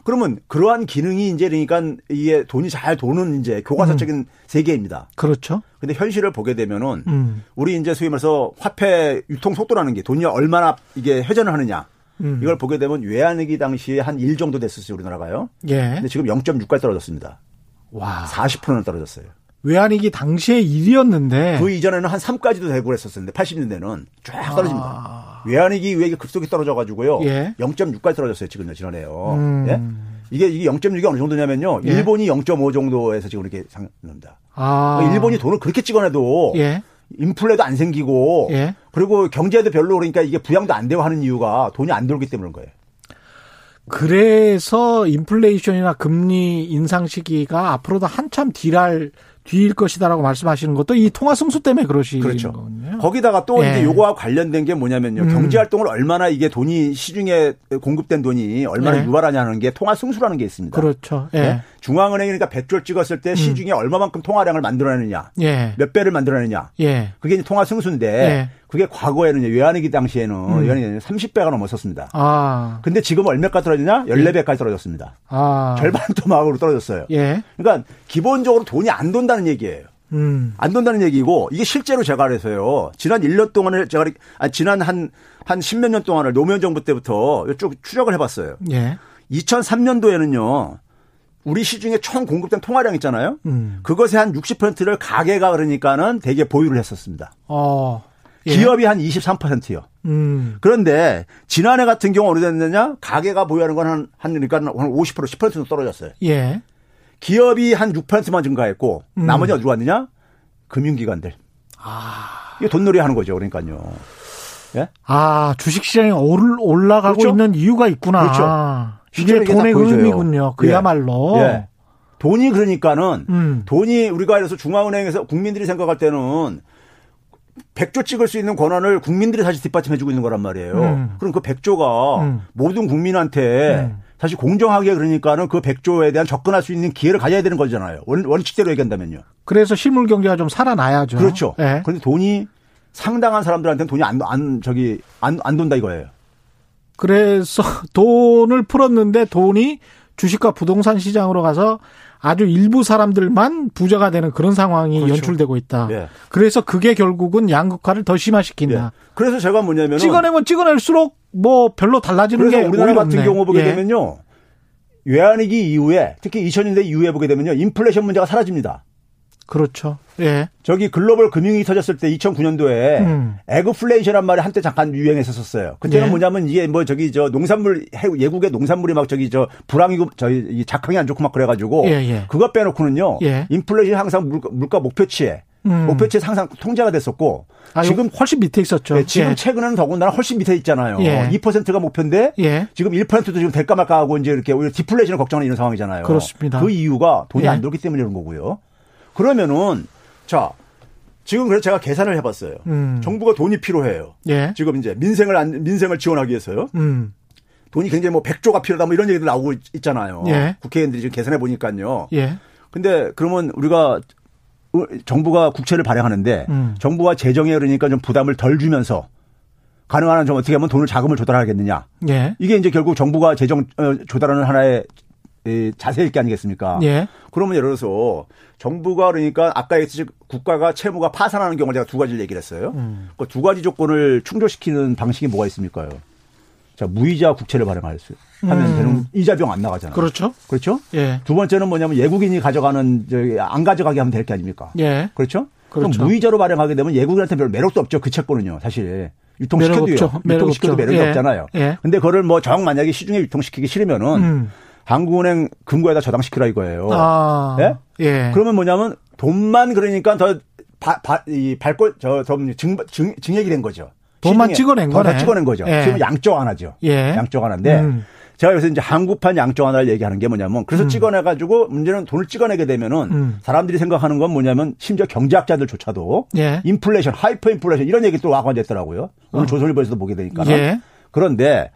그러면 그러한 기능이 이제 그러니까 이게 돈이 잘 도는 이제 교과서적인 음. 세계입니다. 그렇죠. 근데 현실을 보게 되면은 음. 우리 이제 소위 말해서 화폐 유통 속도라는 게 돈이 얼마나 이게 회전을 하느냐. 음. 이걸 보게 되면 외환위기 당시에 한1 정도 됐었어요, 우리나라가요. 예. 근데 지금 0.6까지 떨어졌습니다. 와. 40%는 떨어졌어요. 외환위기 당시에 1이었는데 그 이전에는 한 3까지도 되고 그랬었는데 80년대는 쫙 떨어집니다. 아. 외환위기 이후에 급속히 떨어져 가지고요. 예. 0.6까지 떨어졌어요 지금 지난해요. 음. 예? 이게 이게 0.6이 어느 정도냐면요. 예. 일본이 0.5 정도에서 지금 이렇게 상납니다. 아. 그러니까 일본이 돈을 그렇게 찍어내도 예. 인플레도 안 생기고 예. 그리고 경제도 별로 그러니까 이게 부양도 안 되고 하는 이유가 돈이 안 들기 때문인 거예요. 그래서 인플레이션이나 금리 인상 시기가 앞으로도 한참 딜할 뒤일 것이다라고 말씀하시는 것도 이 통화 승수 때문에 그러시는 그렇죠. 거군요. 거기다가 또 예. 이제 요거와 관련된 게 뭐냐면요. 음. 경제 활동을 얼마나 이게 돈이 시중에 공급된 돈이 얼마나 예. 유발하냐는 게 통화 승수라는 게 있습니다. 그렇죠. 예. 네? 중앙은행이 그러니까 100조 찍었을 때 음. 시중에 얼마만큼 통화량을 만들어내느냐. 예. 몇 배를 만들어내느냐. 예. 그게 이제 통화 승수인데 예. 그게 과거에는 외환위기 당시에는 음. 외환위기 30배가 넘었었습니다. 아. 근데 지금 얼마까지 떨어지냐? 14배까지 떨어졌습니다. 아. 절반 토막으로 떨어졌어요. 예. 그러니까 기본적으로 돈이 안 돈다는 얘기예요. 음. 안 돈다는 얘기고 이게 실제로 제가 그래서요. 지난 1년 동안을 제가 아 지난 한한 10몇 년 동안을 노무현 정부 때부터 쭉 추적을 해 봤어요. 예. 2003년도에는요. 우리 시중에 총 공급된 통화량 있잖아요. 음. 그것의 한 60%를 가계가 그러니까는 대개 보유를 했었습니다. 어. 예. 기업이 한 23%요. 음. 그런데 지난해 같은 경우 어느 됐느냐? 가계가 보유하는 건 한, 한, 그러니까 한 50% 10% 정도 떨어졌어요. 예. 기업이 한 6%만 증가했고 음. 나머지 어디로 갔느냐? 금융기관들. 아. 이게 돈놀이 하는 거죠. 그러니까요. 예? 아, 주식시장이 올라가고 그렇죠? 있는 이유가 있구나. 그렇죠. 이게 돈의 의미군요. 그야말로. 예. 예. 돈이 그러니까는 음. 돈이 우리가 그래서 중앙은행에서 국민들이 생각할 때는 100조 찍을 수 있는 권한을 국민들이 사실 뒷받침해 주고 있는 거란 말이에요. 음. 그럼 그 100조가 음. 모든 국민한테 음. 사실 공정하게 그러니까는 그 100조에 대한 접근할 수 있는 기회를 가져야 되는 거잖아요. 원, 원칙대로 얘기한다면요. 그래서 실물 경제가 좀 살아나야죠. 그렇죠. 네. 그런데 돈이 상당한 사람들한테는 돈이 안, 안 저기 안, 안 돈다 이거예요. 그래서 돈을 풀었는데 돈이 주식과 부동산 시장으로 가서 아주 일부 사람들만 부자가 되는 그런 상황이 그렇죠. 연출되고 있다. 네. 그래서 그게 결국은 양극화를 더 심화시킨다. 네. 그래서 제가 뭐냐면 찍어내면 찍어낼수록 뭐 별로 달라지는 게 우리나라 같은 경우 보게 예. 되면요. 외환위기 이후에 특히 2000년대 이후에 보게 되면요. 인플레이션 문제가 사라집니다. 그렇죠. 예. 저기 글로벌 금융이 터졌을 때 2009년도에 음. 에그플레이션한 말이 한때 잠깐 유행했었어요. 그때는 예. 뭐냐면 이게 뭐 저기 저 농산물 예국의 농산물이 막 저기 저 불황이고 저희 작황이 안 좋고 막 그래가지고 예, 예. 그것 빼놓고는요. 예. 인플레이션 항상 물가, 물가 목표치에 음. 목표치에 항상 통제가 됐었고 아, 지금 훨씬 밑에 있었죠. 네, 지금 예. 최근에는 더군다나 훨씬 밑에 있잖아요. 예. 2%가 목표인데 예. 지금 1%도 지금 될까 말까 하고 이제 이렇게 오히려 디플레이션을 걱정하는 이런 상황이잖아요. 그렇습니다. 그 이유가 돈이 예. 안 들기 때문에 이런 거고요. 그러면은 자 지금 그래서 제가 계산을 해봤어요. 음. 정부가 돈이 필요해요. 예. 지금 이제 민생을 안, 민생을 지원하기 위해서요. 음. 돈이 굉장히 뭐 100조가 필요하다 뭐 이런 얘기도 나오고 있잖아요. 예. 국회의원들이 지금 계산해 보니까요. 예. 근데 그러면 우리가 정부가 국채를 발행하는데 음. 정부가 재정에 그러니까 좀 부담을 덜 주면서 가능한 한 좀 어떻게 하면 돈을 자금을 조달하겠느냐. 예. 이게 이제 결국 정부가 재정 어, 조달하는 하나의 자세일 게 아니겠습니까? 예. 그러면 예를 들어서 정부가 그러니까 아까 얘기했듯이 국가가 채무가 파산하는 경우를 제가 두 가지를 얘기를 했어요. 음. 그두 가지 조건을 충족시키는 방식이 뭐가 있습니까요? 자, 무이자 국채를 발행할 수 하면 음. 되는 이자비용 안 나가잖아요. 그렇죠. 그렇죠? 예. 두 번째는 뭐냐면 예국인이 가져가는 저기 안 가져가게 하면 될 게 아닙니까? 예. 그렇죠? 그렇죠. 그럼 무이자로 발행하게 되면 예국인한테 별 매력도 없죠. 그 채권은요, 사실. 유통시켜도요. 매력 유통시켜도 매력이 예. 없잖아요. 예. 근데 그거를 뭐 정 만약에 시중에 유통시키기 싫으면은 음. 한국은행 금고에다 저당시키라 이거예요. 아. 예? 예. 그러면 뭐냐면 돈만 그러니까 더 바, 바, 이 발권 저좀 증, 증, 증액이 된 거죠. 돈만 찍어낸 거네. 더 찍어낸 거죠. 예. 지금 양적 완화죠. 예. 양적 완화인데 음. 제가 여기서 이제 한국판 양적 완화를 얘기하는 게 뭐냐면 그래서 음. 찍어내가지고 문제는 돈을 찍어내게 되면은 음. 사람들이 생각하는 건 뭐냐면 심지어 경제학자들조차도 예. 인플레이션, 하이퍼 인플레이션 이런 얘기 또 와관됐더라고요. 오늘 어. 조선일보에서도 보게 되니까. 예. 그런데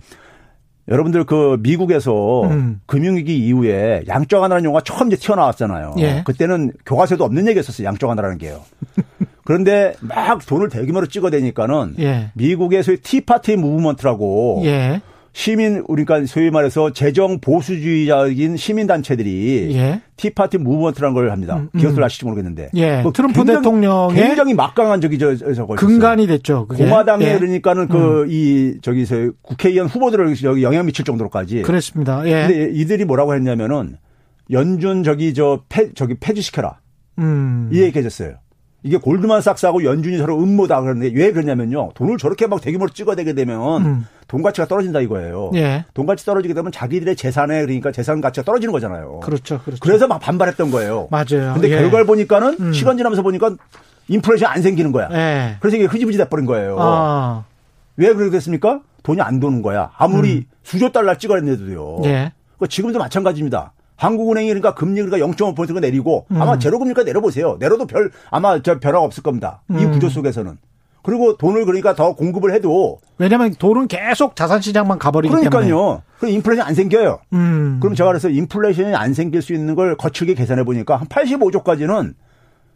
여러분들 그 미국에서 음. 금융위기 이후에 양적 완화라는 용어가 처음 이제 튀어나왔잖아요. 예. 그때는 교과서에도 없는 얘기였었어요. 양적 완화라는 게요. 그런데 막 돈을 대규모로 찍어대니까는 예. 미국의 소위 Tea Party movement라고 예. 시민 우리가 소위 말해서 재정 보수주의적인 시민 단체들이 예. Tea Party movement라는 걸 합니다. 음, 음. 기억들 아실지 모르겠는데. 예. 그 트럼프 대통령의 굉장히 막강한 적이 저 저거 근간이 됐죠. 그게. 공화당에 예. 그러니까는 그이 음. 저기 서 국회의원 후보들을 여기 영향 미칠 정도로까지. 그렇습니다. 예. 근데 이들이 뭐라고 했냐면은 연준 저기 저 폐 저기 폐지시켜라. 음. 이 얘기해줬어요. 이게 골드만삭스하고 연준이 서로 음모다 그러는데 왜 그러냐면요. 돈을 저렇게 막 대규모로 찍어대게 되면 음. 돈 가치가 떨어진다 이거예요. 예. 돈 가치 떨어지게 되면 자기들의 재산에 그러니까 재산 가치가 떨어지는 거잖아요. 그렇죠. 그렇죠. 그래서 막 반발했던 거예요. 맞아요. 근데 예. 결과를 보니까는 음. 시간 지나면서 보니까 인플레이션 안 생기는 거야. 예. 그래서 이게 흐지부지 돼버린 거예요. 아. 왜 그렇게 됐습니까? 돈이 안 도는 거야. 아무리 음. 수조 달러 찍어냈는데도요. 예. 지금도 마찬가지입니다. 한국은행이 그러니까 금리 그러니까 0.5%가 내리고 음. 아마 제로 금리가 내려보세요. 내려도 별 아마 저 변화가 없을 겁니다. 이 음. 구조 속에서는. 그리고 돈을 그러니까 더 공급을 해도 왜냐하면 돈은 계속 자산 시장만 가버리기 그러니까요. 때문에 그러니까요. 그럼 인플레이션 안 생겨요. 음. 그럼 제가 그래서 인플레이션이 안 생길 수 있는 걸 거칠게 계산해 보니까 한 85조까지는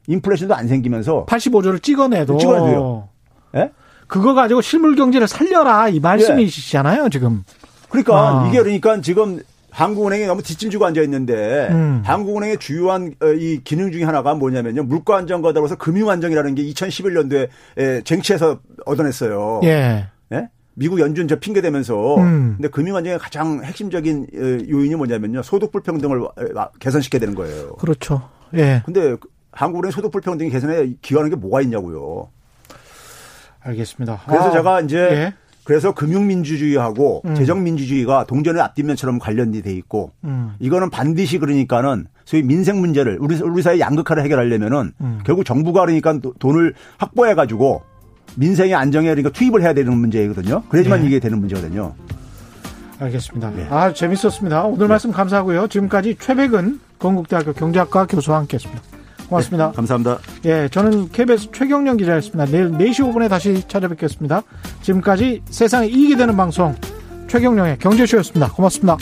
인플레이션도 안 생기면서 85조를 찍어내도 찍어내도요. 예? 그거 가지고 실물 경제를 살려라 이 말씀이시잖아요, 예. 지금. 그러니까 아. 이게 그러니까 지금 한국은행이 너무 뒷짐지고 앉아 있는데 음. 한국은행의 주요한 어, 이 기능 중에 하나가 뭐냐면요. 물가 안정과 더불어서 금융 안정이라는 게 2011년도에 쟁취해서 얻어냈어요. 예. 예? 미국 연준 저 핑계 대면서 음. 근데 금융 안정의 가장 핵심적인 어, 요인이 뭐냐면요. 소득 불평등을 어, 개선시켜야 되는 거예요. 그렇죠. 예. 근데 한국은행 소득 불평등 개선에 기여하는 게 뭐가 있냐고요. 알겠습니다. 그래서 아, 제가 이제 예. 그래서 금융민주주의하고 음. 재정민주주의가 동전의 앞뒷면처럼 관련이 돼 있고 음. 이거는 반드시 그러니까는 소위 민생 문제를 우리 우리 사회 양극화를 해결하려면은 음. 결국 정부가 그러니까 돈을 확보해 가지고 민생의 안정에 그러니까 투입을 해야 되는 문제거든요. 그래야지만 네. 이게 되는 문제거든요. 알겠습니다. 네. 아 재밌었습니다. 오늘 네. 말씀 감사하고요. 지금까지 최백은 건국대학교 경제학과 교수와 함께했습니다. 고맙습니다. 네, 감사합니다. 예, 저는 KBS 최경련 기자였습니다. 내일 4시 5분에 다시 찾아뵙겠습니다. 지금까지 세상에 이익이 되는 방송 최경령의 경제쇼였습니다. 고맙습니다.